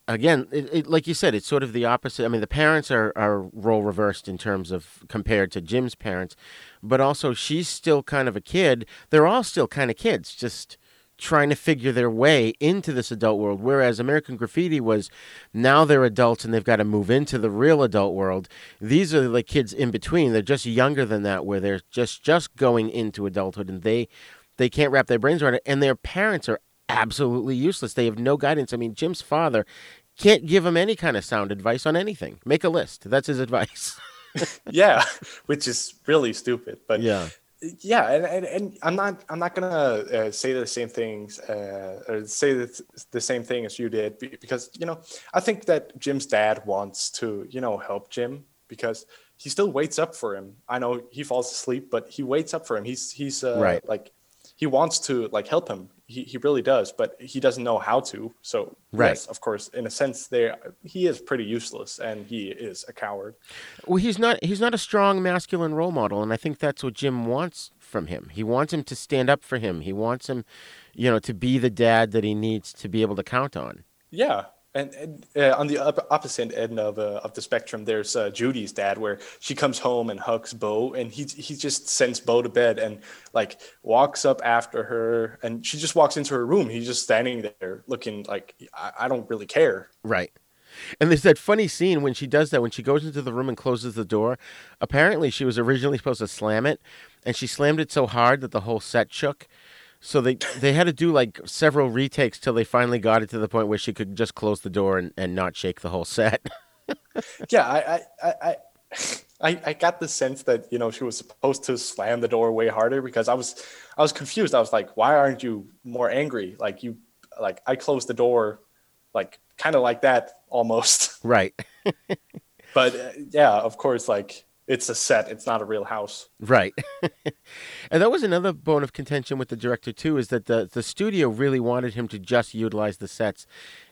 again, it, it, like you said, it's sort of the opposite. I mean, the parents are are role reversed in terms of compared to Jim's parents, but also she's still kind of a kid. They're all still kind of kids, just trying to figure their way into this adult world. Whereas American Graffiti was, now they're adults and they've got to move into the real adult world. These are the kids in between. They're just younger than that, where they're just just going into adulthood and they they can't wrap their brains around it and their parents are absolutely useless they have no guidance i mean jim's father can't give him any kind of sound advice on anything make a list that's his advice yeah, which is really stupid. But yeah yeah and, and, and i'm not i'm not gonna uh, say the same things uh, or say the, the same thing as you did because you know i think that jim's dad wants to you know help jim because he still waits up for him i know he falls asleep but he waits up for him he's he's uh, Right. like he wants to like help him. He, he really does but he doesn't know how to. So Right. yes of course in a sense there he is pretty useless and he is a coward. Well he's not he's not a strong masculine role model and i think that's what jim wants from him. He wants him to stand up for him. He wants him you know to be the dad that he needs to be able to count on. Yeah, and, and uh, on the op- opposite end of uh, of the spectrum, there's uh, Judy's dad, where she comes home and hugs Bo, and he he just sends Bo to bed and like walks up after her, and she just walks into her room. He's just standing there looking like I, I don't really care. Right. And there's that funny scene when she does that, when she goes into the room and closes the door. Apparently, she was originally supposed to slam it, and she slammed it so hard that the whole set shook. So they they had to do like several retakes till they finally got it to the point where she could just close the door and, and not shake the whole set. yeah, I I I, I I, got the sense that you know she was supposed to slam the door way harder because I was I was confused. I was like, why aren't you more angry? Like you like I closed the door like kind of like that almost. Right. but uh, yeah, of course, like it's a set. It's not a real house. Right. and that was another bone of contention with the director too, is that the the studio really wanted him to just utilize the sets.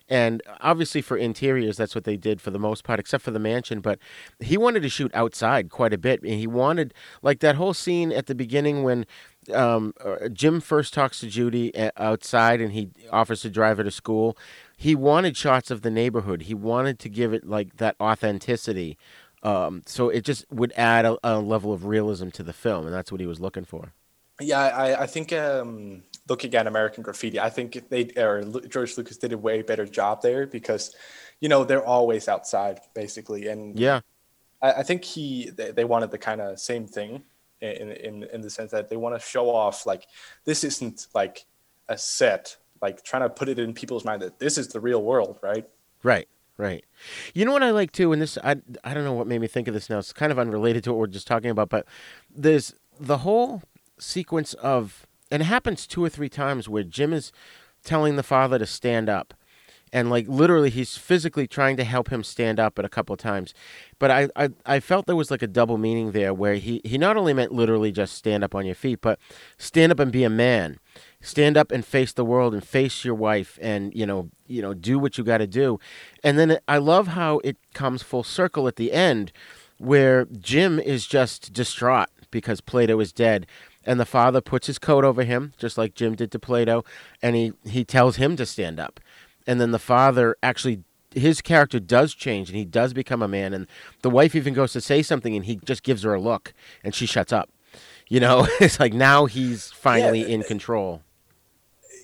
And obviously for interiors, that's what they did for the most part, except for the mansion. But he wanted to shoot outside quite a bit. And he wanted, like that whole scene at the beginning when um, uh, Jim first talks to Judy uh, outside and he offers to drive her to school. He wanted shots of the neighborhood. He wanted to give it like that authenticity. Um, so it just would add a, a, level of realism to the film, and that's what he was looking for. Yeah, I, I think um, looking at American Graffiti, I think they or George Lucas did a way better job there because, you know, they're always outside basically, and yeah, I, I think he they, they wanted the kind of same thing in in in the sense that they want to show off like this isn't like a set, like trying to put it in people's mind that this is the real world, right? Right. Right. You know what I like too, and this I I don't know what made me think of this now. It's kind of unrelated to what we're just talking about, but there's the whole sequence of and it happens two or three times where Jim is telling the father to stand up. And like literally he's physically trying to help him stand up at a couple of times. But I, I, I felt there was like a double meaning there where he, he not only meant literally just stand up on your feet, but stand up and be a man stand up and face the world and face your wife and you know you know do what you got to do. And then i love how it comes full circle at the end where jim is just distraught because plato is dead and the father puts his coat over him just like jim did to plato and he he tells him to stand up. And then the father actually his character does change and he does become a man and the wife even goes to say something and he just gives her a look and she shuts up. You know it's like now he's finally yeah. in control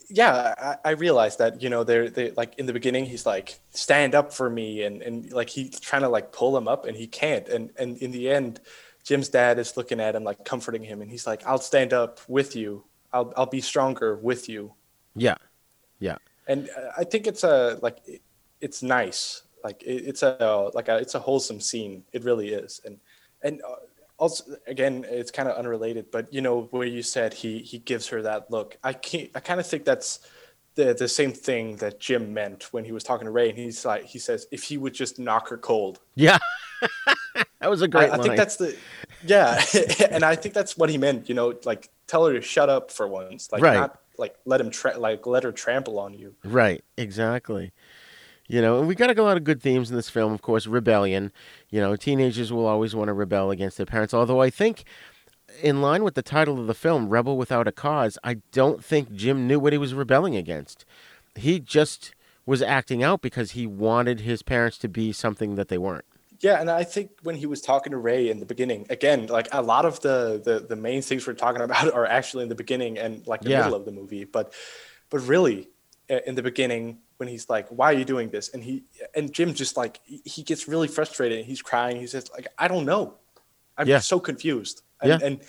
yeah, I, I realized that you know they're they like in the beginning he's like stand up for me and and like he's trying to like pull him up and he can't and and in the end Jim's dad is looking at him like comforting him and he's like I'll stand up with you. I'll I'll be stronger with you. Yeah yeah. And uh, I think it's a like it's nice. Like it's a like a, it's a wholesome scene. It really is. And and uh, also again it's kind of unrelated but you know where you said he he gives her that look i can't i kind of think that's the the same thing that jim meant when he was talking to ray and he's like he says if he would just knock her cold. Yeah. That was a great I, I think that's the yeah and i think that's what he meant you know like tell her to shut up for once like right. not like let him tra- like let her trample on you. Right exactly you know, and we got a lot of good themes in this film. Of course, rebellion. You know, teenagers will always want to rebel against their parents. Although I think, in line with the title of the film, "Rebel Without a Cause," I don't think Jim knew what he was rebelling against. He just was acting out because he wanted his parents to be something that they weren't. Yeah, and I think when he was talking to Ray in the beginning, again, like a lot of the the, the main things we're talking about are actually in the beginning and like the yeah. middle of the movie. But but really, in the beginning, when he's like, "Why are you doing this?" and he and Jim just like he gets really frustrated. He's crying. He says, "Like I don't know, I'm yeah. so confused." And, yeah. and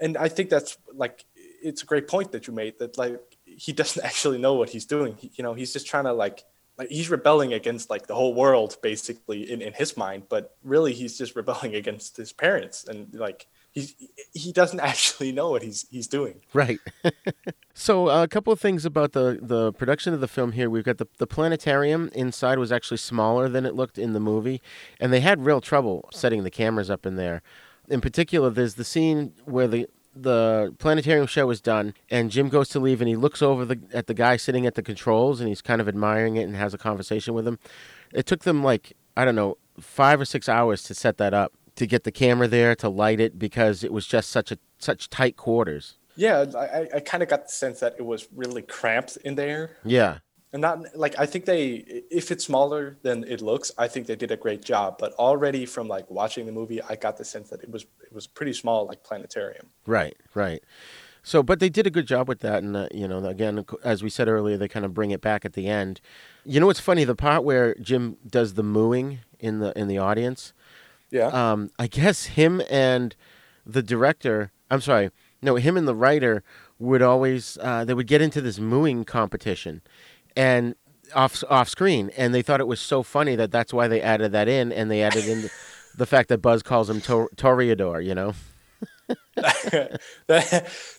and I think that's like it's a great point that you made that like he doesn't actually know what he's doing. He, you know, he's just trying to like like he's rebelling against like the whole world basically in, in his mind, but really he's just rebelling against his parents and like he he doesn't actually know what he's he's doing. Right. so uh, a couple of things about the the production of the film here. We've got the the planetarium inside was actually smaller than it looked in the movie, and they had real trouble setting the cameras up in there. In particular, there's the scene where the the planetarium show is done and Jim goes to leave and he looks over the, at the guy sitting at the controls and he's kind of admiring it and has a conversation with him. It took them like I don't know five or six hours to set that up to get the camera there to light it because it was just such a such tight quarters. Yeah, I, I kind of got the sense that it was really cramped in there. Yeah. And not like I think they if it's smaller than it looks, I think they did a great job. But already from like watching the movie, I got the sense that it was it was pretty small, like planetarium. Right, right. So, but they did a good job with that, and uh, you know, again, as we said earlier, they kind of bring it back at the end. You know what's funny? The part where Jim does the mooing in the in the audience. Yeah. Um, I guess him and the director, I'm sorry, no, him and the writer would always, uh, they would get into this mooing competition and off, off screen. And they thought it was so funny that that's why they added that in and they added in the fact that Buzz calls him Tor- Toreador, you know. that,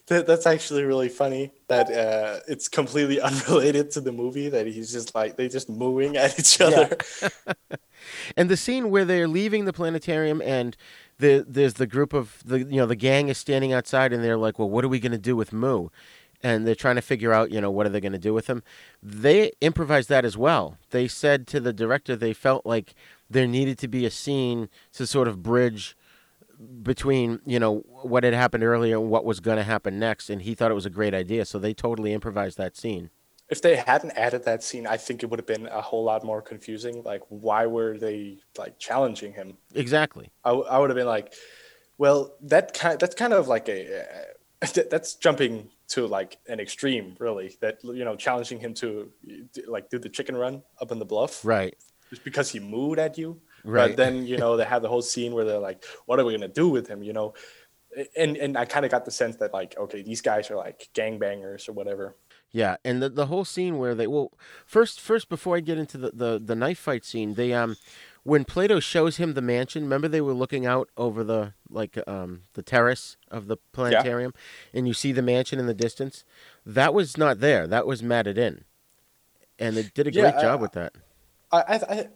that, that's actually really funny that uh, it's completely unrelated to the movie that he's just like they just mooing at each other. And the scene where they're leaving the planetarium and the, there's the group of the you know the gang is standing outside and they're like well what are we going to do with moo? And they're trying to figure out you know what are they going to do with him. They improvised that as well. They said to the director they felt like there needed to be a scene to sort of bridge between you know what had happened earlier and what was going to happen next and he thought it was a great idea so they totally improvised that scene. If they hadn't added that scene i think it would have been a whole lot more confusing like why were they like challenging him? Exactly. I, I would have been like well that kind that's kind of like a uh, that's jumping to like an extreme really that you know challenging him to like do the chicken run up in the bluff. Right. Just because he mooed at you Right. But then you know they have the whole scene where they're like, "What are we gonna do with him?" You know, and and I kind of got the sense that like, okay, these guys are like gangbangers or whatever. Yeah, and the the whole scene where they well, first first before I get into the the, the knife fight scene, they um when Plato shows him the mansion, remember they were looking out over the like um the terrace of the planetarium and you see the mansion in the distance? That was not there. That was matted in. And they did a Yeah, great job I- with that. I I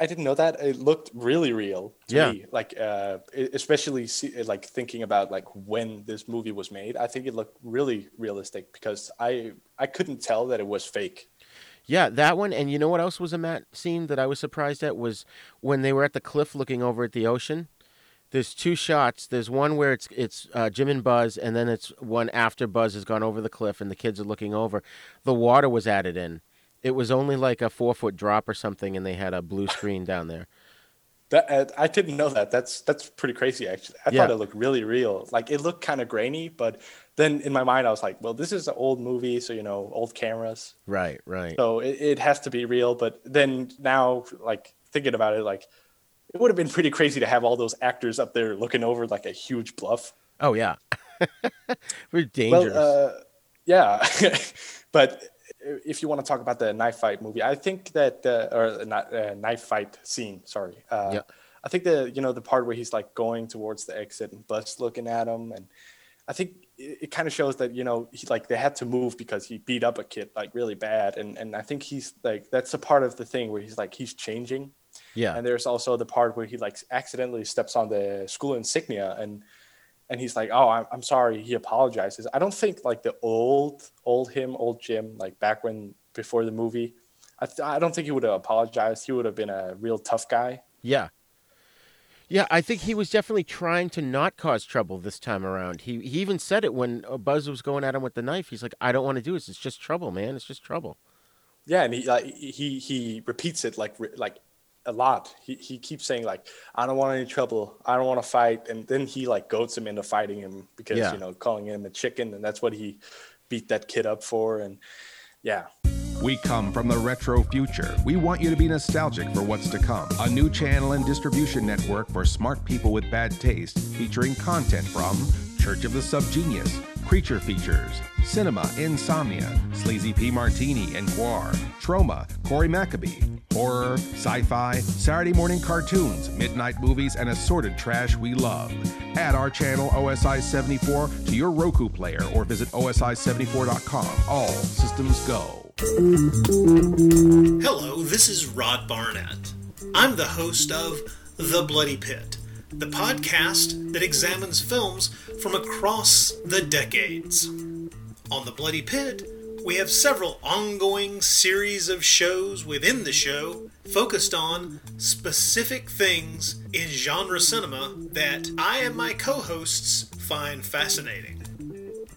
I, didn't know that. It looked really real to Yeah. me. Like uh, especially see, like thinking about like when this movie was made. I think it looked really realistic because I I couldn't tell that it was fake. Yeah, that one. And you know what else was a matte scene that I was surprised at was when they were at the cliff looking over at the ocean. There's two shots. There's one where it's it's uh, Jim and Buzz, and then it's one after Buzz has gone over the cliff and the kids are looking over. The water was added in. It was only like a four foot drop or something, and they had a blue screen down there. That uh, I didn't know that. That's that's pretty crazy actually. I Yeah. thought it looked really real. Like it looked kind of grainy, but then in my mind I was like, well, this is an old movie, so you know, old cameras. Right, right. So it, it has to be real. But then now, like thinking about it, like it would have been pretty crazy to have all those actors up there looking over like a huge bluff. Oh yeah, we're dangerous. Well, uh, yeah, but if you want to talk about the knife fight movie, I think that uh, or not uh, knife fight scene. Sorry, uh, Yeah. I think the you know the part where he's like going towards the exit and Buzz looking at him, and I think it, it kind of shows that you know he like they had to move because he beat up a kid like really bad, and and I think he's like that's a part of the thing where he's like he's changing. Yeah. And there's also the part where he like accidentally steps on the school insignia and and he's like, "Oh, I'm, I'm sorry." He apologizes. I don't think like the old old him, old Jim, like back when before the movie, I th- I don't think he would have apologized. He would have been a real tough guy. Yeah. Yeah, I think he was definitely trying to not cause trouble this time around. He he even said it when uh, Buzz was going at him with the knife. He's like, "I don't want to do this. It's just trouble, man. It's just trouble." Yeah, and he like he he repeats it like like a lot. He he keeps saying like, "I don't want any trouble. I don't want to fight," and then he like goads him into fighting him because Yeah. you know calling him a chicken, and that's what he beat that kid up for. And yeah, We come from the retro future. We want you to be nostalgic for what's to come. A new channel and distribution network for smart people with bad taste, featuring content from Church of the Subgenius, Creature Features, Cinema Insomnia, Sleazy P. Martini and GWAR, Trauma, Corey Maccabee, Horror, Sci Fi, Saturday morning cartoons, midnight movies, and assorted trash we love. Add our channel OSI 74 to your Roku player or visit OSI74.com. All systems go. Hello, this is Rod Barnett. I'm the host of The Bloody Pit, the podcast that examines films from across the decades. On The Bloody Pit, we have several ongoing series of shows within the show focused on specific things in genre cinema that I and my co hosts find fascinating.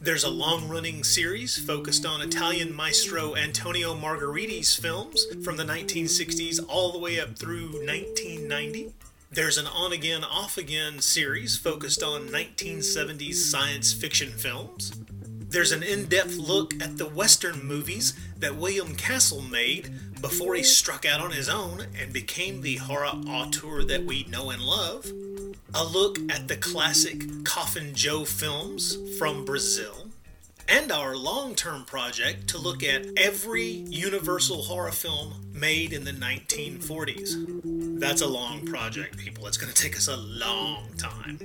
There's a long running series focused on Italian maestro Antonio Margheriti's films from the 1960s all the way up through 1990. There's an on again, off again series focused on 1970s science fiction films. There's an in depth look at the Western movies that William Castle made before he struck out on his own and became the horror auteur that we know and love. A look at the classic Coffin Joe films from Brazil. And our long term project to look at every Universal horror film made in the 1940s. That's a long project, people. It's going to take us a long time.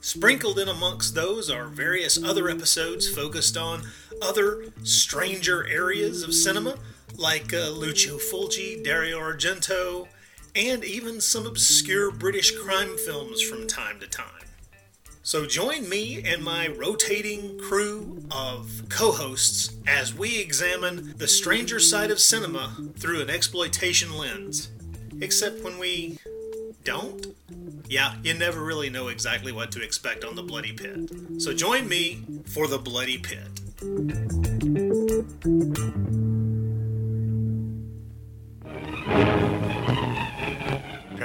Sprinkled in amongst those are various other episodes focused on other stranger areas of cinema, like uh, Lucio Fulci, Dario Argento, and even some obscure British crime films from time to time. So join me and my rotating crew of co hosts as we examine the stranger side of cinema through an exploitation lens. Except when we don't? Yeah, you never really know exactly what to expect on the Bloody Pit. So join me for the Bloody Pit.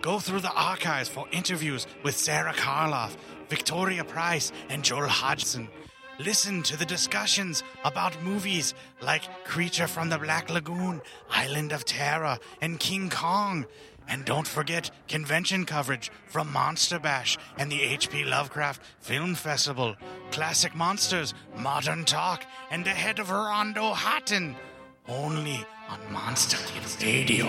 Go through the archives for interviews with Sarah Karloff, Victoria Price, and Joel Hodgson. Listen to the discussions about movies like Creature from the Black Lagoon, Island of Terror, and King Kong. And don't forget convention coverage from Monster Bash and the H.P. Lovecraft Film Festival, Classic Monsters, Modern Talk, and the head of Rondo Hatton. Only on Monster Kids Radio.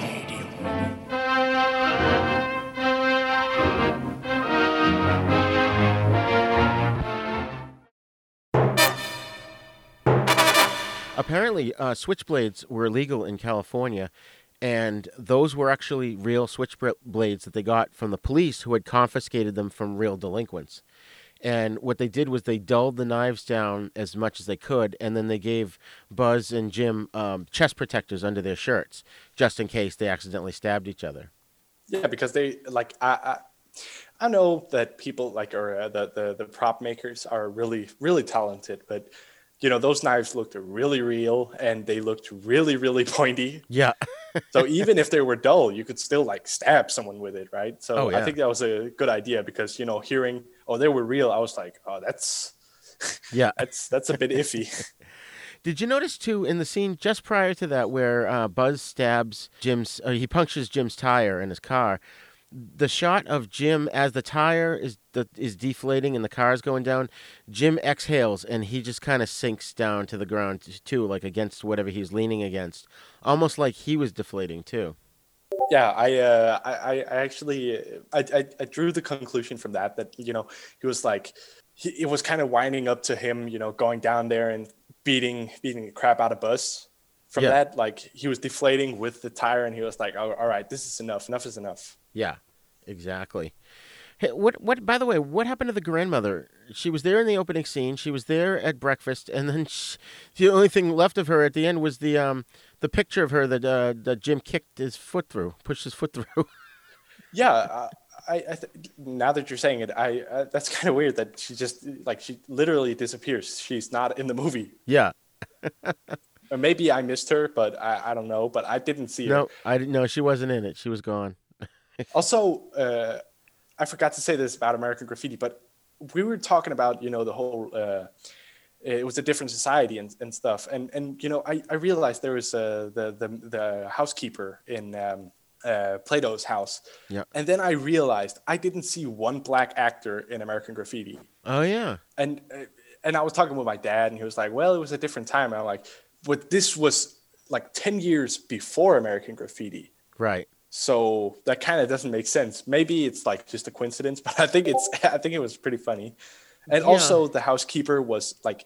Apparently, uh, switchblades were illegal in California, and those were actually real switchblades that they got from the police who had confiscated them from real delinquents. And what they did was they dulled the knives down as much as they could, and then they gave Buzz and Jim um, chest protectors under their shirts, just in case they accidentally stabbed each other. Yeah, because they like I I, I know that people like or uh, the, the the prop makers are really really talented, but you know those knives looked really real and they looked really really pointy. Yeah. so even if they were dull, you could still like stab someone with it, right? So Oh, yeah. I think that was a good idea because you know hearing oh they were real, I was like oh that's Yeah. that's that's a bit iffy. Did you notice too in the scene just prior to that where uh, Buzz stabs Jim's, or he punctures Jim's tire in his car? The shot of Jim as the tire is the, is deflating and the car's going down. Jim exhales and he just kind of sinks down to the ground too, like against whatever he's leaning against, almost like he was deflating too. Yeah, I, uh, I, I actually, I, I, I drew the conclusion from that that you know he was like, he, it was kind of winding up to him, you know, going down there and beating beating the crap out of Buzz. From Yeah. that, like he was deflating with the tire, and he was like, oh, "All right, this is enough. Enough is enough." Yeah, exactly. Hey, what what? By the way, what happened to the grandmother? She was there in the opening scene. She was there at breakfast, and then she, the only thing left of her at the end was the um the picture of her that uh, that Jim kicked his foot through, pushed his foot through. Yeah, uh, I, I th- now that you're saying it, I uh, that's kind of weird that she just like she literally disappears. She's not in the movie. yeah. Or maybe I missed her, but I, I don't know. But I didn't see her. No, I didn't know she wasn't in it. She was gone. also, uh, I forgot to say this about American Graffiti, but we were talking about you know the whole. It was a different society and, and stuff, and and you know I, I realized there was uh, the the the housekeeper in um, uh, Plato's house, Yeah. and then I realized I didn't see one black actor in American Graffiti, Oh yeah. and uh, and I was talking with my dad, and he was like, "Well, it was a different time." And I'm like, "But this was like ten years before American Graffiti." Right. So that kind of doesn't make sense. Maybe it's like just a coincidence, but I think it's I think it was pretty funny. And Yeah. also the housekeeper was like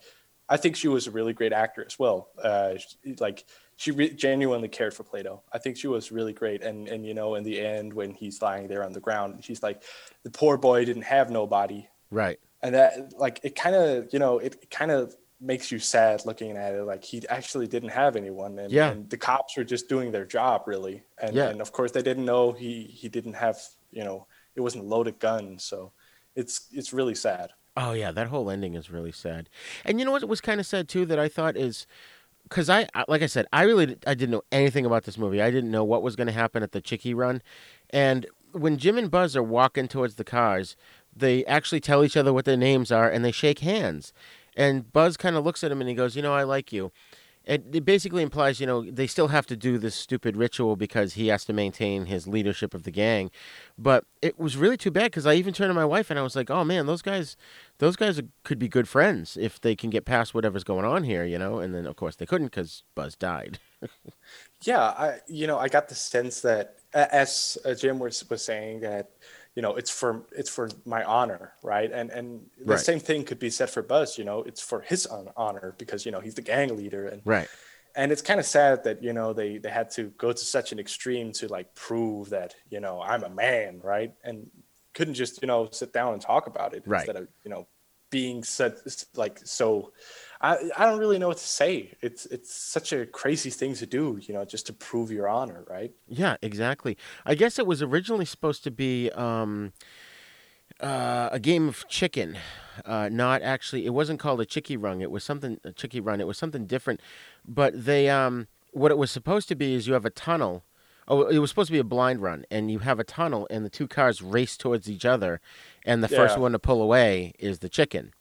I think she was a really great actor as well. Uh, she- like she re- genuinely cared for Plato. I think she was really great. And and you know in the end when he's lying there on the ground, she's like the poor boy didn't have nobody. Right. And that like it kind of you know it kind of makes you sad looking at it like he actually didn't have anyone and, Yeah. and the cops were just doing their job really and, Yeah. and of course they didn't know he he didn't have you know it wasn't a loaded gun so it's it's really sad Oh yeah, that whole ending is really sad. And you know what was kind of sad too that I thought is because I like I said I really I didn't know anything about this movie. I didn't know what was going to happen at the Chicky Run, and when Jim and Buzz are walking towards the cars, they actually tell each other what their names are and they shake hands. And Buzz kind of looks at him and he goes, "You know, I like you." It, it basically implies, you know, they still have to do this stupid ritual because he has to maintain his leadership of the gang. But it was really too bad because I even turned to my wife and I was like, "Oh man, those guys, those guys could be good friends if they can get past whatever's going on here, you know." And then of course they couldn't because Buzz died. Yeah, I you know I got the sense that as Jim was was saying that you know it's for it's for my honor, right? And and the Right. same thing could be said for Buzz. You know, it's for his hon- honor because you know he's the gang leader, and right. and it's kind of sad that you know they they had to go to such an extreme to like prove that you know I'm a man, right? And couldn't just you know sit down and talk about it Right. instead of you know being such like so. I, I don't really know what to say. It's it's such a crazy thing to do, you know, just to prove your honor, right? Yeah, exactly. I guess it was originally supposed to be um, uh, a game of chicken, uh, not actually. It wasn't called a chicky run. It was something a chicky run. It was something different. But they, um, what it was supposed to be is you have a tunnel. Oh, it was supposed to be a blind run, and you have a tunnel, and the two cars race towards each other, and the first one to pull away is the chicken.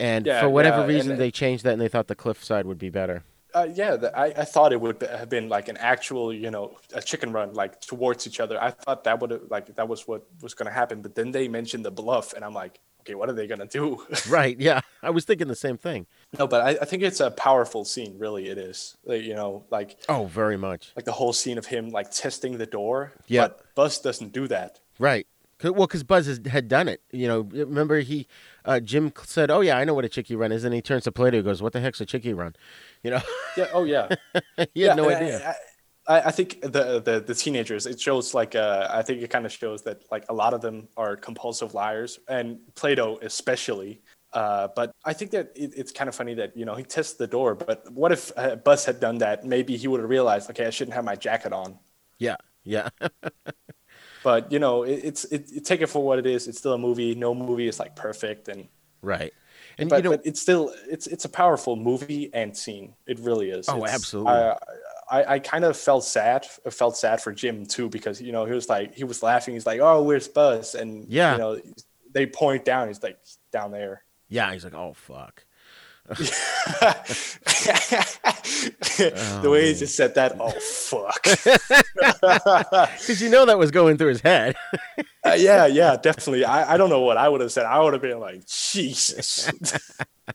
And Yeah, for whatever yeah, reason, they changed that, and they thought the cliffside would be better. Uh, yeah, the, I, I thought it would be- have been like an actual, you know, a chicken run like towards each other. I thought that would have like that was what was going to happen. But then they mentioned the bluff, and I'm like, okay, what are they going to do? right? Yeah, I was thinking the same thing. no, but I, I think it's a powerful scene. Really, it is. Like, you know, like Oh, very much. like the whole scene of him like testing the door. Yeah. But Buzz doesn't do that. Right. Well, because Buzz has, had done it. You know, remember he, uh, Jim said, "Oh yeah, I know what a chicky run is," and he turns to Plato and goes, "What the heck's a chicky run?" You know, Yeah. Oh yeah. he had Yeah, no idea. I, I, I think the, the the teenagers. It shows like uh, I think it kind of shows that like a lot of them are compulsive liars, and Plato especially. Uh, but I think that it, it's kind of funny that you know he tests the door. But what if uh, Buzz had done that? Maybe he would have realized, okay, I shouldn't have my jacket on. yeah, yeah, But you know, it, it's it, it, take it for what it is. It's still a movie. No movie is like perfect, and right. And but, you know, but it's still it's it's a powerful movie and scene. It really is. Oh, It's- absolutely. I, I, I kind of felt sad. Felt sad for Jim too because you know he was like he was laughing. He's like, "Oh, where's Buzz?" And Yeah. you know they point down. He's like down there. yeah, he's like, "Oh fuck." The way he just said that, oh fuck. Because you know that was going through his head. Uh, yeah, yeah, definitely. I, I don't know what I would have said. I would have been like, Jesus.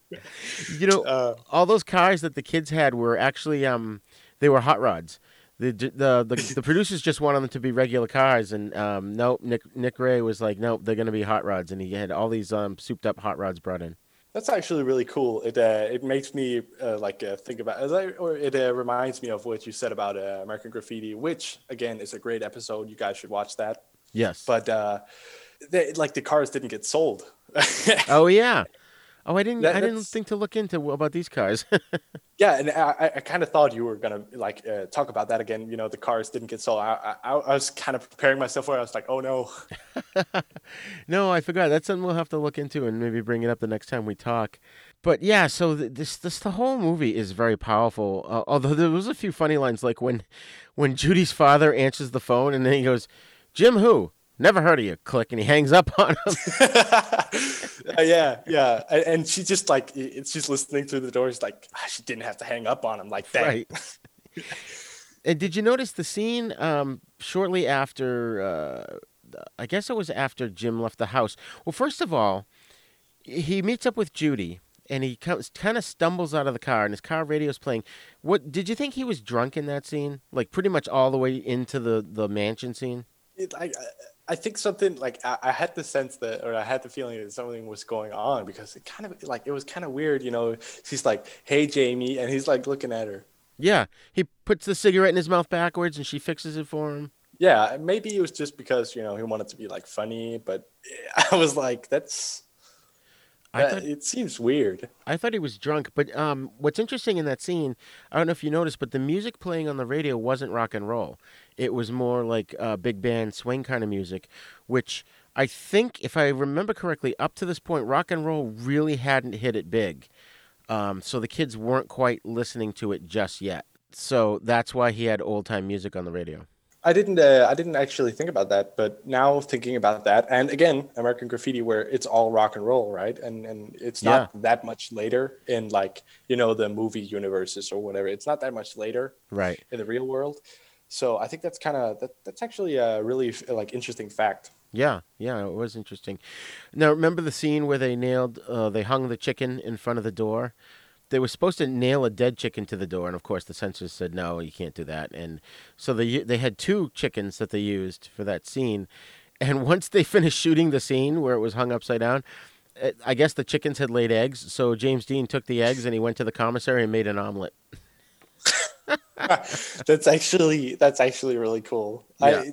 you know, Uh, all those cars that the kids had were actually um, they were hot rods. The the the, the producers just wanted them to be regular cars, and um, nope. Nick Nick Ray was like, nope, they're gonna be hot rods, and he had all these um, souped up hot rods brought in. That's actually really cool. It uh, it makes me uh, like uh, think about as I or it uh, reminds me of what you said about uh, American Graffiti, which again is a great episode. You guys should watch that. Yes. But uh, they, like the cars didn't get sold. oh yeah. Oh, I didn't. That- I didn't think to look into about these cars. yeah, and I, I- kind of thought you were gonna like uh, talk about that again. You know, the cars didn't get sold. I, I, I was kind of preparing myself for. it. I was like, oh no. no, I forgot. That's something we'll have to look into and maybe bring it up the next time we talk. But yeah, so th- this this the whole movie is very powerful. Uh, although there was a few funny lines, like when when Judy's father answers the phone and then he goes, "Jim, who? Never heard of you." Click, and he hangs up on him. Uh, yeah, yeah, and, and she just like she's listening through the door. She's like, ah, she didn't have to hang up on him like that. Right. and did you notice the scene um, shortly after? Uh, I guess it was after Jim left the house. Well, first of all, he meets up with Judy, and he comes, kind of stumbles out of the car, and his car radio's playing. What did you think he was drunk in that scene? Like pretty much all the way into the the mansion scene. it, I, I- I think something like I, I had the sense that, or I had the feeling that something was going on because it kind of like it was kind of weird, you know. She's like, "Hey, Jamie," and he's like looking at her. Yeah, he puts the cigarette in his mouth backwards, and she fixes it for him. Yeah, maybe it was just because you know he wanted to be like funny, but I was like, "That's." I thought- it seems weird. I thought he was drunk, but um, what's interesting in that scene, I don't know if you noticed, but the music playing on the radio wasn't rock and roll. It was more like uh, big band swing kind of music, which I think, if I remember correctly, up to this point, rock and roll really hadn't hit it big. Um, so the kids weren't quite listening to it just yet. So that's why he had old time music on the radio. I didn't. Uh, I didn't actually think about that, but now thinking about that, and again, American Graffiti, where it's all rock and roll, right? And and it's not Yeah. that much later in like you know the movie universes or whatever. It's not that much later Right. in the real world. So I think that's kind of that, that's actually a really like interesting fact. Yeah, yeah, it was interesting. Now, remember the scene where they nailed, uh, they hung the chicken in front of the door? They were supposed to nail a dead chicken to the door, and of course the censors said no, you can't do that. And so they they had two chickens that they used for that scene. And once they finished shooting the scene where it was hung upside down, eh, I guess the chickens had laid eggs. So James Dean took the eggs and he went to the commissary and made an omelet. that's actually that's actually really cool. Yeah. I,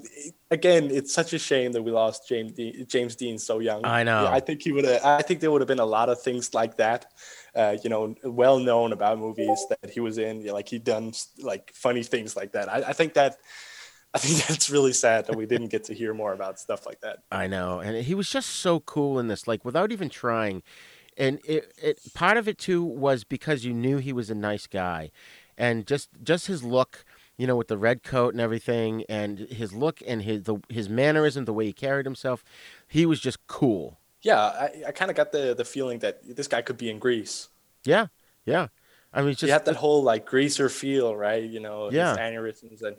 again, it's such a shame that we lost James Dean, James Dean so young. I know. I think he would. I think there would have been a lot of things like that. Uh, you know, well known about movies that he was in. Like he'd done like funny things like that. I, I think that. I think that's really sad that we didn't get to hear more about stuff like that. I know, and he was just so cool in this, like without even trying. And it, it part of it too was because you knew he was a nice guy, and just just his look, you know, with the red coat and everything, and his look and his the, his mannerism, the way he carried himself, he was just cool. Yeah, I, I kind of got the the feeling that this guy could be in Grease. Yeah, yeah. I mean, just you have that whole like greaser feel, right? You know, Yeah. his mannerisms and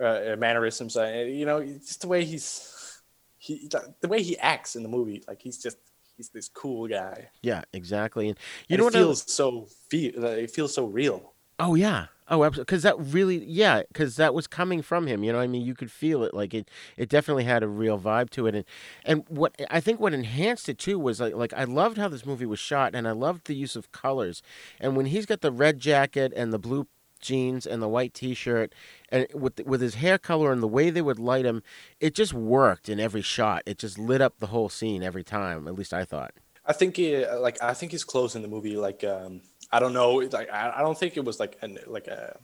uh, mannerisms. Uh, you know, just the way he's he the way he acts in the movie. Like he's just he's this cool guy. yeah, exactly. And you And know it what? I- feels so feel it feels so real. Oh yeah. Oh, absolutely. Because that really, yeah, because that was coming from him. You know, I mean, you could feel it. Like it, it definitely had a real vibe to it. And and what I think what enhanced it too was like, like I loved how this movie was shot, and I loved the use of colors. And when he's got the red jacket and the blue jeans and the white T-shirt, and with with his hair color and the way they would light him, it just worked in every shot. It just lit up the whole scene every time. At least I thought. I think he, like I think his clothes in the movie like um I don't know like I, don't think it was like an like a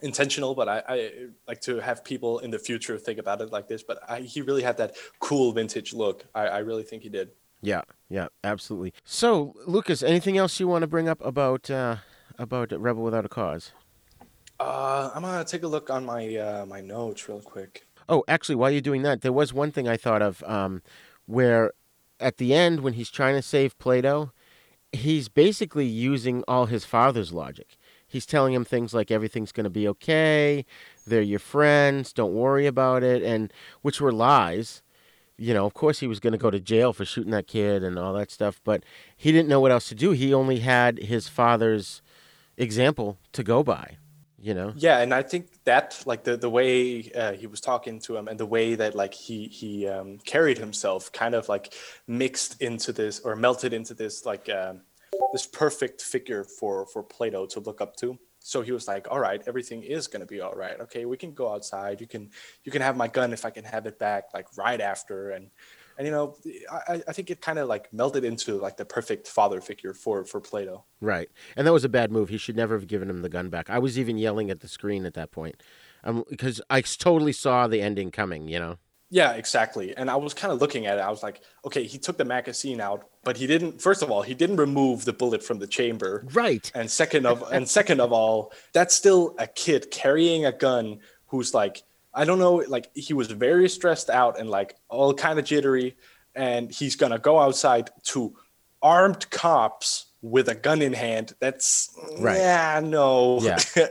intentional but I, I like to have people in the future think about it like this but I, he really had that cool vintage look I, I really think he did Yeah, yeah, absolutely. So, Lucas, anything else you want to bring up about uh, about Rebel Without a Cause? uh I'm gonna take a look on my uh my notes real quick Oh, actually, while you're doing that, there was one thing I thought of um, where at the end, when he's trying to save Plato, he's basically using all his father's logic. He's telling him things like everything's going to be okay, they're your friends, don't worry about it, and which were lies. You know, of course, he was going to go to jail for shooting that kid and all that stuff, but he didn't know what else to do. He only had his father's example to go by. You know, Yeah, and I think that like the the way uh, he was talking to him and the way that like he he um, carried himself kind of like mixed into this or melted into this like um, this perfect figure for for Plato to look up to. So he was like, "All right, everything is gonna be all right. Okay, we can go outside. You can you can have my gun if I can have it back like right after." And and you know, I I think it kind of like melted into like the perfect father figure for for Plato. Right. And that was a bad move. He should never have given him the gun back. I was even yelling at the screen at that point um, because i totally saw the ending coming, you know? Yeah, exactly. And I was kind of looking at it. I was like, okay, he took the magazine out, but he didn't. First of all, he didn't remove the bullet from the chamber. Right. And second of and second of all, that's still a kid carrying a gun who's like, I don't know, like he was very stressed out and like all kind of jittery, and he's gonna go outside to armed cops with a gun in hand. That's Right. Yeah, no. Yeah.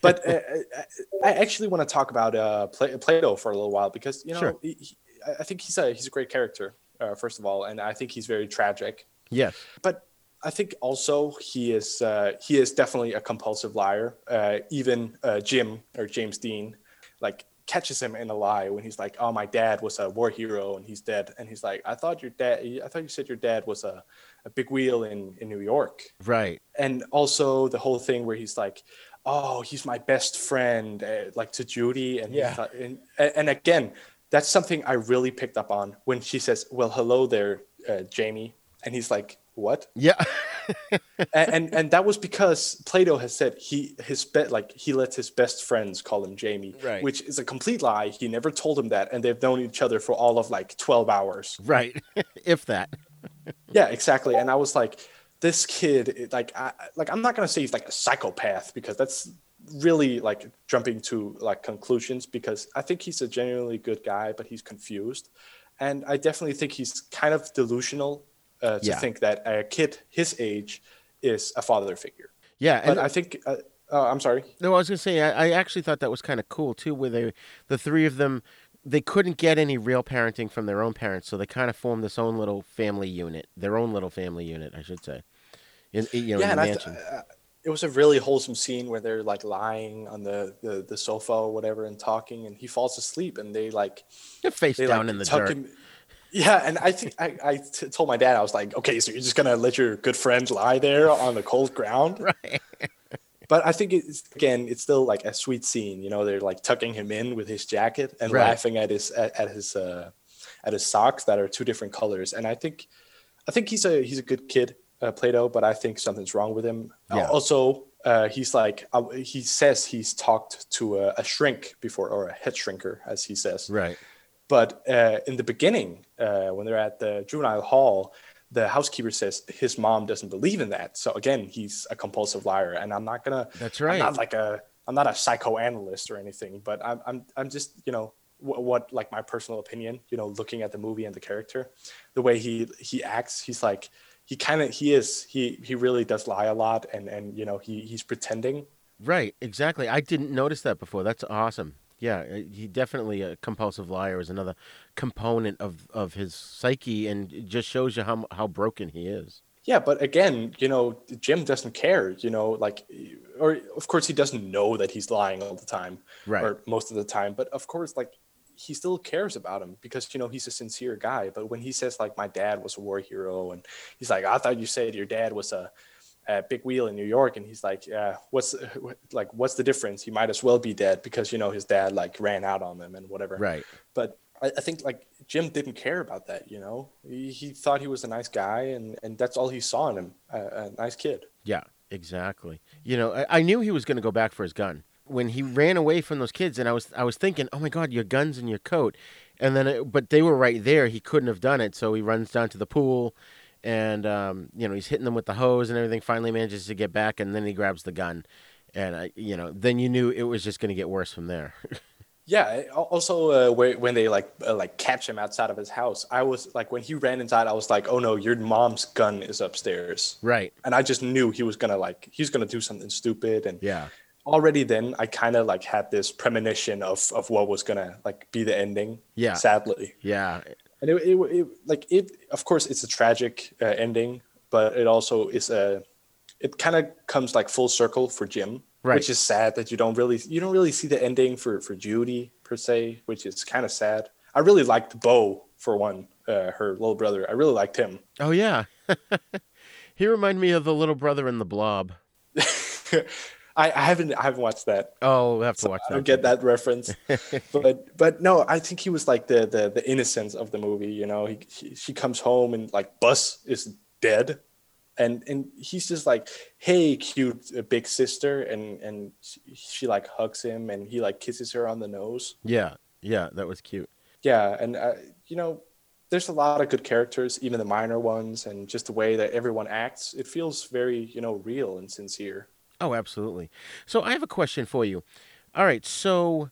but uh, uh, I actually want to talk about uh, Plato for a little while because you know Sure. he, I think he's a he's a great character uh, first of all, and I think he's very tragic. Yes. But I think also he is uh, he is definitely a compulsive liar. Uh, even uh, Jim or James Dean like catches him in a lie when he's like, "Oh, my dad was a war hero and he's dead," and he's like, "I thought your dad I thought you said your dad was a, a big wheel in in New York." Right. and also the whole thing where he's like, "Oh, he's my best friend," uh, like to Judy, and Yeah. like- and, and again, that's something I really picked up on when she says, "Well, hello there, uh, Jamie," and he's like, what? Yeah. and, and and that was because Plato has said he his bet like he lets his best friends call him Jamie, Right. which is a complete lie. He never told him that, and they've known each other for all of like twelve hours. Right. if that. Yeah, exactly. And I was like, this kid, like, I, like I'm not gonna say he's like a psychopath because that's really like jumping to like conclusions because I think he's a genuinely good guy, but he's confused, and I definitely think he's kind of delusional uh, to Yeah. think that a kid his age is a father figure. Yeah, but and- I think. Uh, oh, I'm sorry. No, I was gonna say I, I actually thought that was kind of cool too, where they, the three of them, they couldn't get any real parenting from their own parents, so they kind of formed this own little family unit, their own little family unit, I should say. In, you know, yeah, in and I th- uh, it was a really wholesome scene where they're like lying on the, the, the sofa or whatever and talking, and he falls asleep, and they like face they, down like, in the dirt. him- Yeah, and I think I, I t- told my dad I was like, okay, so you're just gonna let your good friend lie there on the cold ground, right? But I think it's again, it's still like a sweet scene. You know, they're like tucking him in with his jacket and Right. laughing at his at, at his uh, at his socks that are two different colors. And I think I think he's a he's a good kid, uh, Plato, but I think something's wrong with him. Yeah. Also, uh, he's like uh, he says he's talked to a, a shrink before or a head shrinker, as he says. Right. But uh, in the beginning, uh, when they're at the juvenile hall, the housekeeper says his mom doesn't believe in that. So again, he's a compulsive liar, and I'm not gonna. That's right. I'm not like a. I'm not a psychoanalyst or anything, but I'm. I'm. I'm just you know what, what like my personal opinion. You know, looking at the movie and the character, the way he he acts, he's like he kind of he is he he really does lie a lot, and and you know he he's pretending. Right, exactly. I didn't notice that before. That's awesome. Yeah, uh, he definitely a compulsive liar is another component of, of his psyche, and it just shows you how how broken he is. Yeah, but again, you know, Jim doesn't care, you know, like, or of course he doesn't know that he's lying all the time, Right. or most of the time, but of course, like, he still cares about him because, you know, he's a sincere guy. But when he says, like, my dad was a war hero, and he's like, I thought you said your dad was a, a big wheel in New York, and he's like, yeah, what's, like, what's the difference? He might as well be dead because, you know, his dad, like, ran out on them and whatever. Right. But I, I think like Jim didn't care about that. You know, he, he thought he was a nice guy, and and that's all he saw in him, a, a nice kid. Yeah, exactly. You know, I, I knew he was going to go back for his gun when he ran away from those kids, and I was I was thinking, oh my God, your gun's in your coat, and then it, but they were right there. He couldn't have done it, so he runs down to the pool, and um, you know he's hitting them with the hose and everything. Finally manages to get back, and then he grabs the gun, and I, you know, then you knew it was just going to get worse from there. Yeah. Also, uh, when they like uh, like catch him outside of his house, I was like, when he ran inside, I was like, oh no, your mom's gun is upstairs. right. And I just knew he was gonna like he's gonna do something stupid, and Yeah. already then I kind of like had this premonition of of what was gonna like be the ending. Yeah. Sadly. Yeah. And it, it, it like it of course it's a tragic uh, ending but it also is a it kind of comes like full circle for jim Right. which is sad that you don't really you don't really see the ending for for judy per se which is kind of sad i really liked bo for one uh, her little brother i really liked him Oh yeah. he reminded me of the little brother in the Blob. I, I haven't I haven't watched that. Oh, we'll have to watch I that. don't get that reference. but but no, I think he was like the the the innocence of the movie. You know, he, he she comes home and like Buzz is dead, and and he's just like, hey, cute uh, big sister, and and she, she like hugs him and he like kisses her on the nose. Yeah, yeah, that was cute. Yeah, and uh, you know, there's a lot of good characters, even the minor ones, and just the way that everyone acts. It feels very you know real and sincere. Oh, absolutely. So I have a question for you. All right, so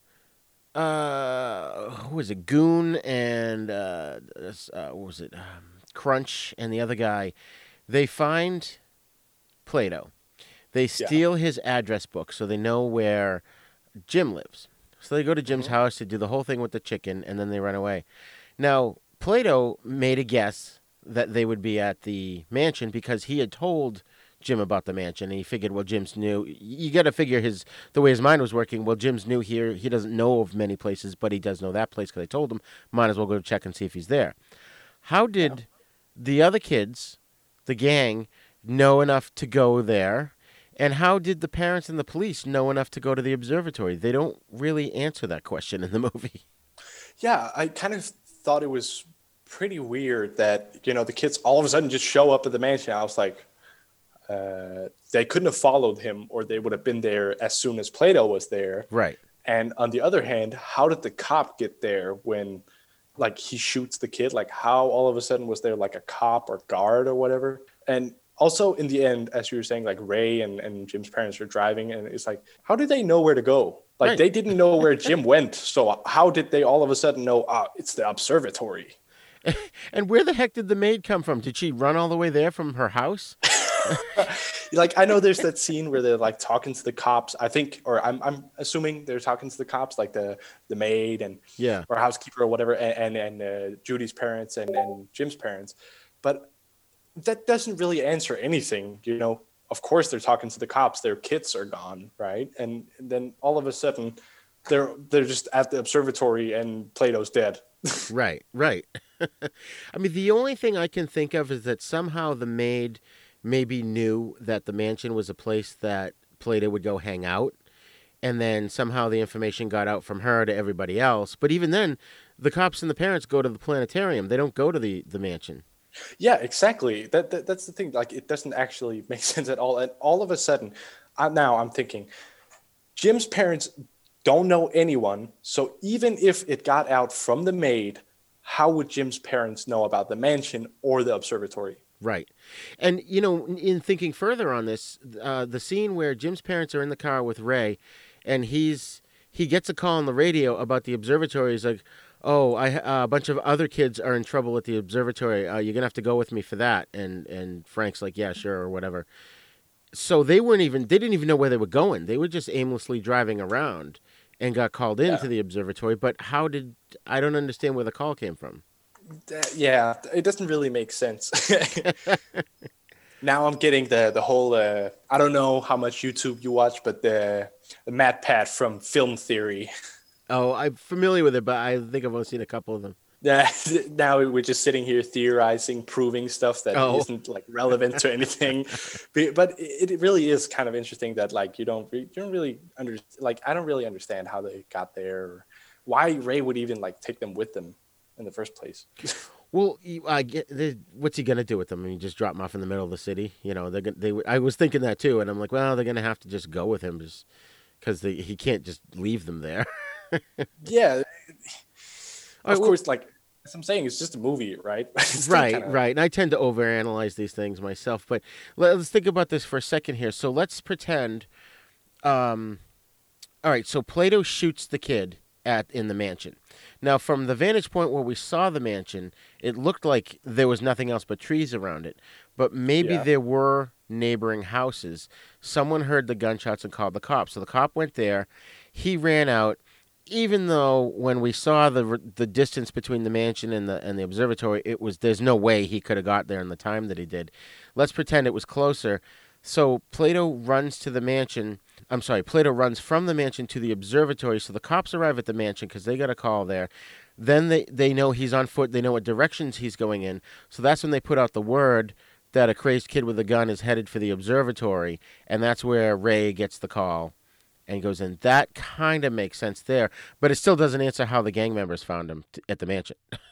uh who was it? Goon and uh, uh what was it? Um, Crunch and the other guy. They find Plato. They steal his address book so they know where Jim lives. So they go to Jim's house to do the whole thing with the chicken and then they run away. Now, Plato made a guess that they would be at the mansion because he had told Jim about the mansion, and he figured, well, Jim's new. You got to figure his the way his mind was working. Well, Jim's new here. He doesn't know of many places, but he does know that place because I told him. Might as well go check and see if he's there. How did the other kids, the gang, know enough to go there? And how did the parents and the police know enough to go to the observatory? They don't really answer that question in the movie. Yeah, I kind of thought it was pretty weird that you know the kids all of a sudden just show up at the mansion. I was like, uh, they couldn't have followed him, or they would have been there as soon as Plato was there. Right. And on the other hand, how did the cop get there when, like, he shoots the kid? Like, how all of a sudden was there like a cop or guard or whatever? And also in the end, as you were saying, like Ray and, and Jim's parents are driving, and it's like, how do they know where to go? Like, Right. they didn't know where Jim went. So how did they all of a sudden know? Ah, it's the observatory. And where the heck did the maid come from? Did she run all the way there from her house? like I know there's that scene where they're like talking to the cops. I think, or I'm I'm assuming they're talking to the cops, like the the maid and Yeah. or housekeeper or whatever, and and, and uh, Judy's parents and and Jim's parents. But that doesn't really answer anything, you know. Of course, they're talking to the cops. Their kids are gone, right? And, and then all of a sudden, they're they're just at the observatory, and Plato's dead. right, right. I mean, the only thing I can think of is that somehow the maid maybe knew that the mansion was a place that Plato would go hang out, and then somehow the information got out from her to everybody else. But even then, the cops and the parents go to the planetarium. They don't go to the, the mansion. Yeah, exactly. That, that that's the thing. Like, it doesn't actually make sense at all. And all of a sudden, I, now I'm thinking, Jim's parents don't know anyone. So even if it got out from the maid, how would Jim's parents know about the mansion or the observatory? Right. And, you know, in thinking further on this, uh, the scene where Jim's parents are in the car with Ray and he's he gets a call on the radio about the observatory. He's like, "Oh, I uh, a bunch of other kids are in trouble at the observatory. Uh, you're gonna have to go with me for that." And and Frank's like, "Yeah, sure," or whatever. So they weren't even they didn't even know where they were going. They were just aimlessly driving around and got called into Yeah. the observatory. But how did I don't understand where the call came from. Yeah, it doesn't really make sense. now I'm getting the the whole. Uh, I don't know how much YouTube you watch, but the the MatPat from Film Theory. Oh, I'm familiar with it, but I think I've only seen a couple of them. Yeah, now we're just sitting here theorizing, proving stuff that Oh. not like relevant to anything. But- it, really is kind of interesting that like you don't you don't really under like I don't really understand how they got there, or why Ray would even like take them with them in the first place. Well, you- I get the, what's he gonna do with them? I mean, just drop them off in the middle of the city? You know, they're gonna, they. I was thinking that too, and I'm like, well, they're gonna have to just go with him, just because he can't just leave them there. yeah, right, of well- course, like as I'm saying, it's just a movie, right? Right, kinda- right. And I tend to overanalyze these things myself, but let- let's think about this for a second here. So let's pretend. Um, all right, so Plato shoots the kid at in the mansion. Now, from the vantage point where we saw the mansion, it looked like there was nothing else but trees around it. But maybe Yeah. there were neighboring houses. Someone heard the gunshots and called the cops. So the cop went there. He ran out. Even though when we saw the the distance between the mansion and the and the observatory, it was there's no way he could have got there in the time that he did. Let's pretend it was closer. So Plato runs to the mansion. I'm sorry, Plato runs from the mansion to the observatory. So the cops arrive at the mansion because they got a call there. Then they, they know he's on foot. They know what directions he's going in. So that's when they put out the word that a crazed kid with a gun is headed for the observatory. And that's where Ray gets the call and goes in. That kind of makes sense there. But it still doesn't answer how the gang members found him t- at the mansion.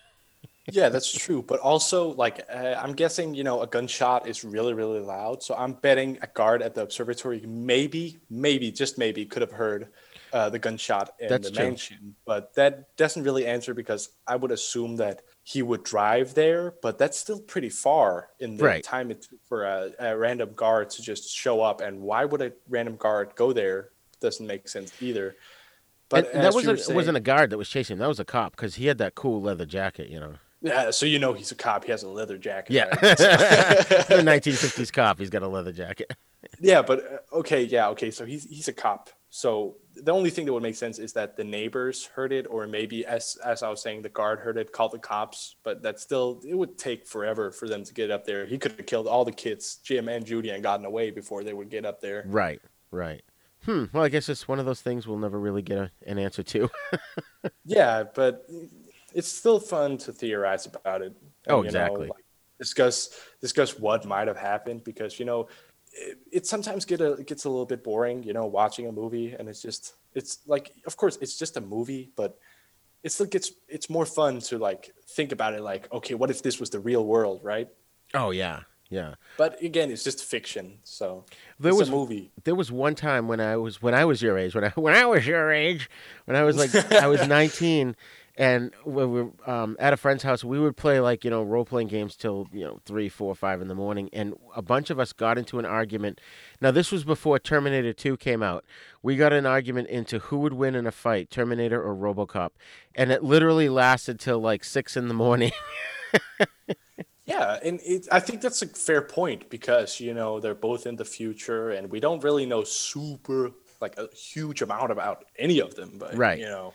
yeah, that's true. But also, like, uh, I'm guessing, you know, a gunshot is really, really loud. So I'm betting a guard at the observatory maybe, maybe, just maybe, could have heard uh, the gunshot in That's the true. mansion. But that doesn't really answer because I would assume that he would drive there, but that's still pretty far in the Right. time it took for a, a random guard to just show up. And why would a random guard go there? Doesn't make sense either. But and, and that wasn't, it wasn't a guard that was chasing him. That was a cop because he had that cool leather jacket, you know. Yeah, so you know he's a cop. He has a leather jacket. Yeah. right? the 1950s cop. He's got a leather jacket. yeah, but uh, okay, yeah, okay. So he's he's a cop. So the only thing that would make sense is that the neighbors heard it, or maybe as as I was saying, the guard heard it, called the cops. But that still it would take forever for them to get up there. He could have killed all the kids, Jim and Judy, and gotten away before they would get up there. Right, right. Hmm. Well, I guess it's one of those things we'll never really get a, an answer to. Yeah, but it's still fun to theorize about it. Uh, oh, you know, exactly. like, discuss discuss what might have happened because you know it, it sometimes get a it gets a little bit boring. You know, watching a movie and it's just it's like of course it's just a movie, but it's like it's it's more fun to like think about it like okay what if this was the real world right Oh yeah, yeah. but again it's just fiction so There it's was a movie There was one time when I was when I was your age when I when I was your age when I was like I was 19 and we were um, at a friend's house. We would play like you know role playing games till you know three, four, five in the morning, and a bunch of us got into an argument. Now this was before Terminator 2 came out. We got an argument into who would win in a fight, Terminator or RoboCop, and it literally lasted till like six in the morning. Yeah, and it, I think that's a fair point because you know they're both in the future, and we don't really know super like a huge amount about any of them. But Right. you know,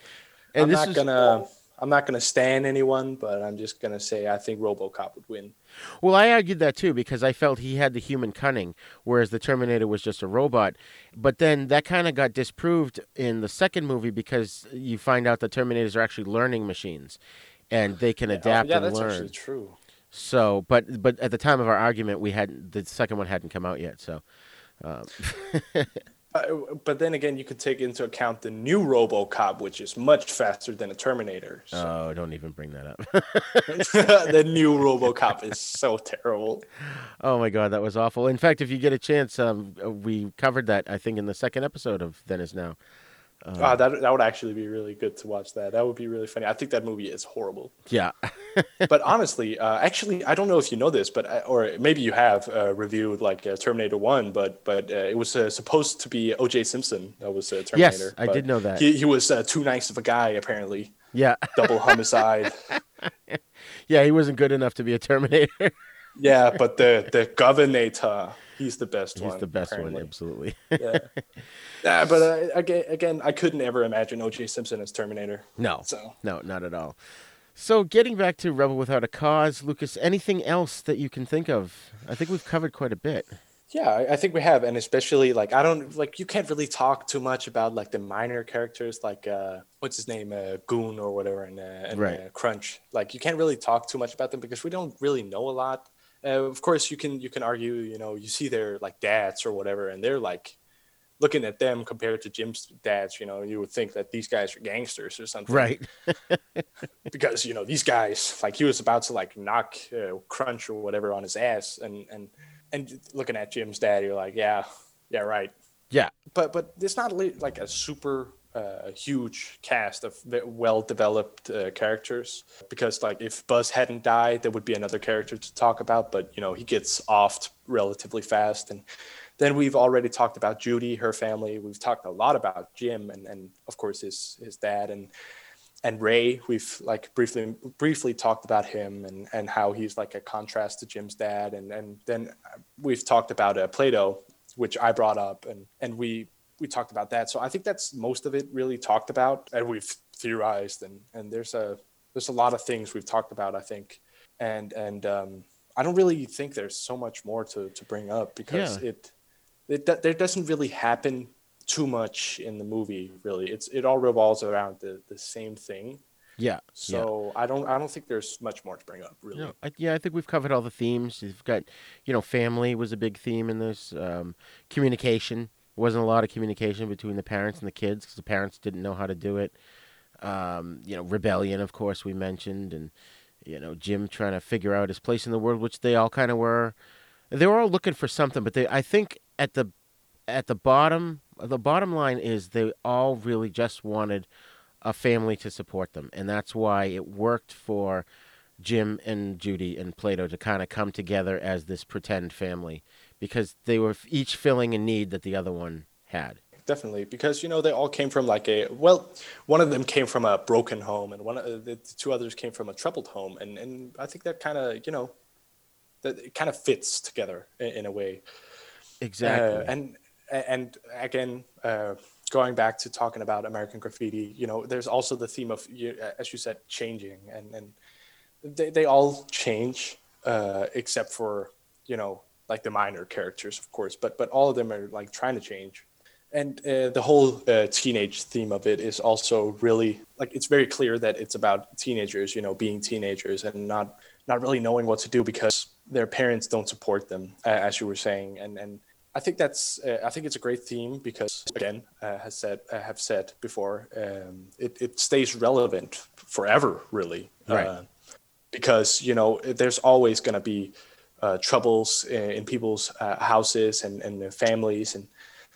And I'm not gonna I'm not gonna stand anyone, but I'm just gonna say I think RoboCop would win. Well, I argued that too because I felt he had the human cunning, whereas the Terminator was just a robot. But then that kind of got disproved in the second movie because you find out that Terminators are actually learning machines, and they can adapt yeah, and that's learn. actually true. So, but but at the time of our argument, we hadn't the second one hadn't come out yet. So, um, Uh, but then again, you could take into account the new RoboCop, which is much faster than a Terminator. oh, don't even bring that up. the new RoboCop is so terrible. oh my god, that was awful. In fact, if you get a chance, um, we covered that I think in the second episode of Then Is Now. Um, that that would actually be really good to watch. That that would be really funny. I think that movie is horrible. yeah. but honestly, uh, actually, I don't know if you know this, but I- or maybe you have uh, reviewed like uh, Terminator One, but but uh, it was uh, supposed to be O.J. Simpson that was uh, Yes, I did know that. He he was uh, too nice of a guy apparently. Yeah. Double homicide. yeah, he wasn't good enough to be a Terminator. yeah, but the the Governator, he's the best He's one. He's the best apparently. one, absolutely. yeah. Yeah, but uh, again, again, I couldn't ever imagine O.J. Simpson as Terminator. No, So no, not at all. So, getting back to Rebel Without a Cause, Lucas, anything else that you can think of? I think we've covered quite a bit. Yeah, I, think we have, and especially like I don't like you can't really talk too much about like the minor characters, like uh, what's his name, uh, Goon or whatever, and, uh, and Right. uh, Crunch. Like you can't really talk too much about them because we don't really know a lot. Uh, of course, you can you can argue, you know, you see their like dads or whatever, and they're like looking at them compared to Jim's dads. You know, you would think that these guys are gangsters or something, Right. because you know these guys like he was about to like knock uh, crunch or whatever on his ass and and and looking at jim's dad you're like yeah yeah right Yeah. but but it's not like a super uh, huge cast of well developed uh, characters. Because like if buzz hadn't died there would be another character to talk about but you know he gets off relatively fast. And then we've already talked about judy her family. We've talked a lot about jim and, and of course his his dad and and Ray, we've like briefly briefly talked about him and, and how he's like a contrast to Jim's dad, and and then we've talked about uh, Plato, which I brought up, and and we we talked about that. So I think that's most of it really talked about, and we've theorized, and and there's a there's a lot of things we've talked about, I think, and and um, I don't really think there's so much more to to bring up because Yeah. it it there doesn't really happen too much in the movie really it's it all revolves around the the same thing Yeah. yeah. so i don't i don't think there's much more to bring up really No, I, yeah, I think we've covered all the themes. You've got, you know, family was a big theme in this. Um, communication wasn't a lot of communication between the parents and the kids because the parents didn't know how to do it. Um, you know, rebellion, of course, we mentioned, and you know, Jim trying to figure out his place in the world, which they all kind of were. They were all looking for something, but they, I think, at the at the bottom, the bottom line is they all really just wanted a family to support them, and that's why it worked for Jim and Judy and Plato to kind of come together as this pretend family because they were each filling a need that the other one had. definitely because you know they all came from like a well one of them came from a broken home and one of the two others came from a troubled home and and i think that kind of you know that it kind of fits together in, in a way Exactly. Uh, and and again, uh, going back to talking about American Graffiti, you know, there's also the theme of, as you said, changing, and and they they all change uh, except for you know like the minor characters, of course, but but all of them are like trying to change. And uh, the whole uh, teenage theme of it is also really like it's very clear that it's about teenagers, you know, being teenagers and not not really knowing what to do because their parents don't support them, a- as you were saying, and and I think that's uh, I think it's a great theme because again uh, has said uh, have said before um, it it stays relevant forever really Right. Uh, because you know there's always going to be uh, troubles in, in people's uh, houses and and their families. And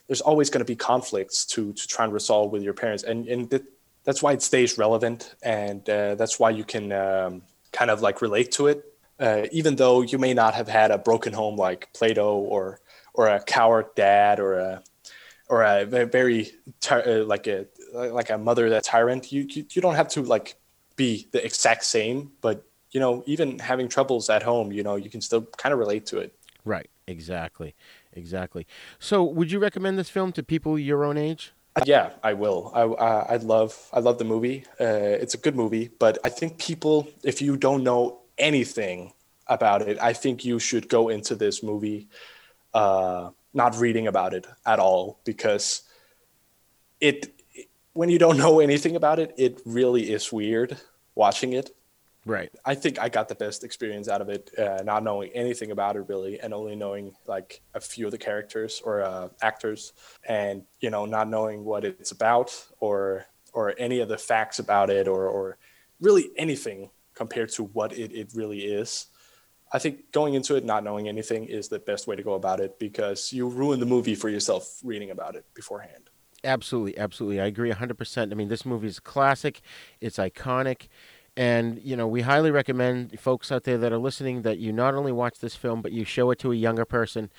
there's always going to be conflicts to to try and resolve with your parents. And and th- that's why it stays relevant. And uh, that's why you can um, kind of like relate to it. Uh, even though you may not have had a broken home like Plato or or a coward dad or a or a very ty- uh, like a like a mother that tyrant you, you you don't have to like be the exact same. But you know even having troubles at home you know you can still kind of relate to it Right. Exactly. Exactly. So, would you recommend this film to people your own age? Yeah, I will. I I, I love I love the movie. Uh, it's a good movie, but I think people, if you don't know anything about it, I think you should go into this movie uh, not reading about it at all because it when you don't know anything about it, it really is weird watching it. Right. I think I got the best experience out of it, uh, not knowing anything about it really, and only knowing like a few of the characters or uh, actors, and you know, not knowing what it's about or or any of the facts about it, or or really anything compared to what it, it really is. I think going into it not knowing anything is the best way to go about it because you ruin the movie for yourself reading about it beforehand. Absolutely, absolutely. I agree 100%. I mean, this movie is classic, it's iconic. And, you know, we highly recommend folks out there that are listening that you not only watch this film, but you show it to a younger person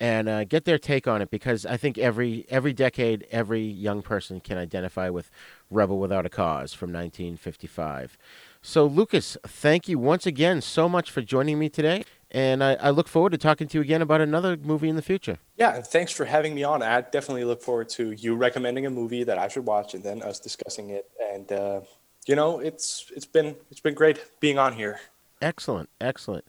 and uh, get their take on it because I think every every decade, every young person can identify with Rebel Without a Cause from 1955. So, Lucas, thank you once again so much for joining me today. And I, I look forward to talking to you again about another movie in the future. Yeah, thanks for having me on. I definitely look forward to you recommending a movie that I should watch and then us discussing it. And uh, you know, it's it's been it's been great being on here. Excellent, excellent.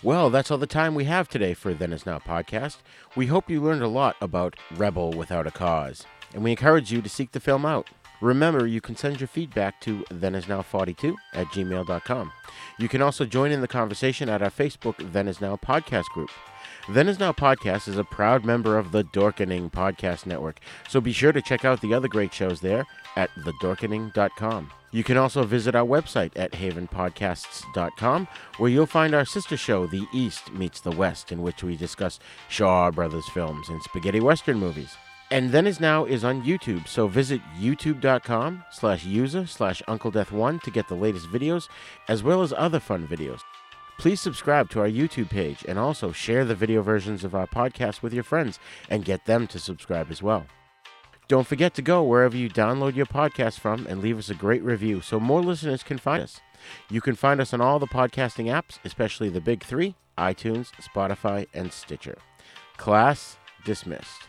Well, that's all the time we have today for Then Is Now podcast. We hope you learned a lot about Rebel Without a Cause, and we encourage you to seek the film out. Remember, you can send your feedback to thenisnow42 at gmail.com. You can also join in the conversation at our Facebook Then Is Now podcast group. Then Is Now podcast is a proud member of the Dorkening Podcast Network, so be sure to check out the other great shows there at thedorkening.com. You can also visit our website at havenpodcasts.com, where you'll find our sister show, The East Meets the West, in which we discuss Shaw Brothers films and spaghetti western movies. And Then Is Now is on YouTube, so visit youtube.com slash user slash Uncle Death One to get the latest videos, as well as other fun videos. Please subscribe to our YouTube page and also share the video versions of our podcast with your friends and get them to subscribe as well. Don't forget to go wherever you download your podcast from and leave us a great review so more listeners can find us. You can find us on all the podcasting apps, especially the big three iTunes, Spotify, and Stitcher. Class dismissed.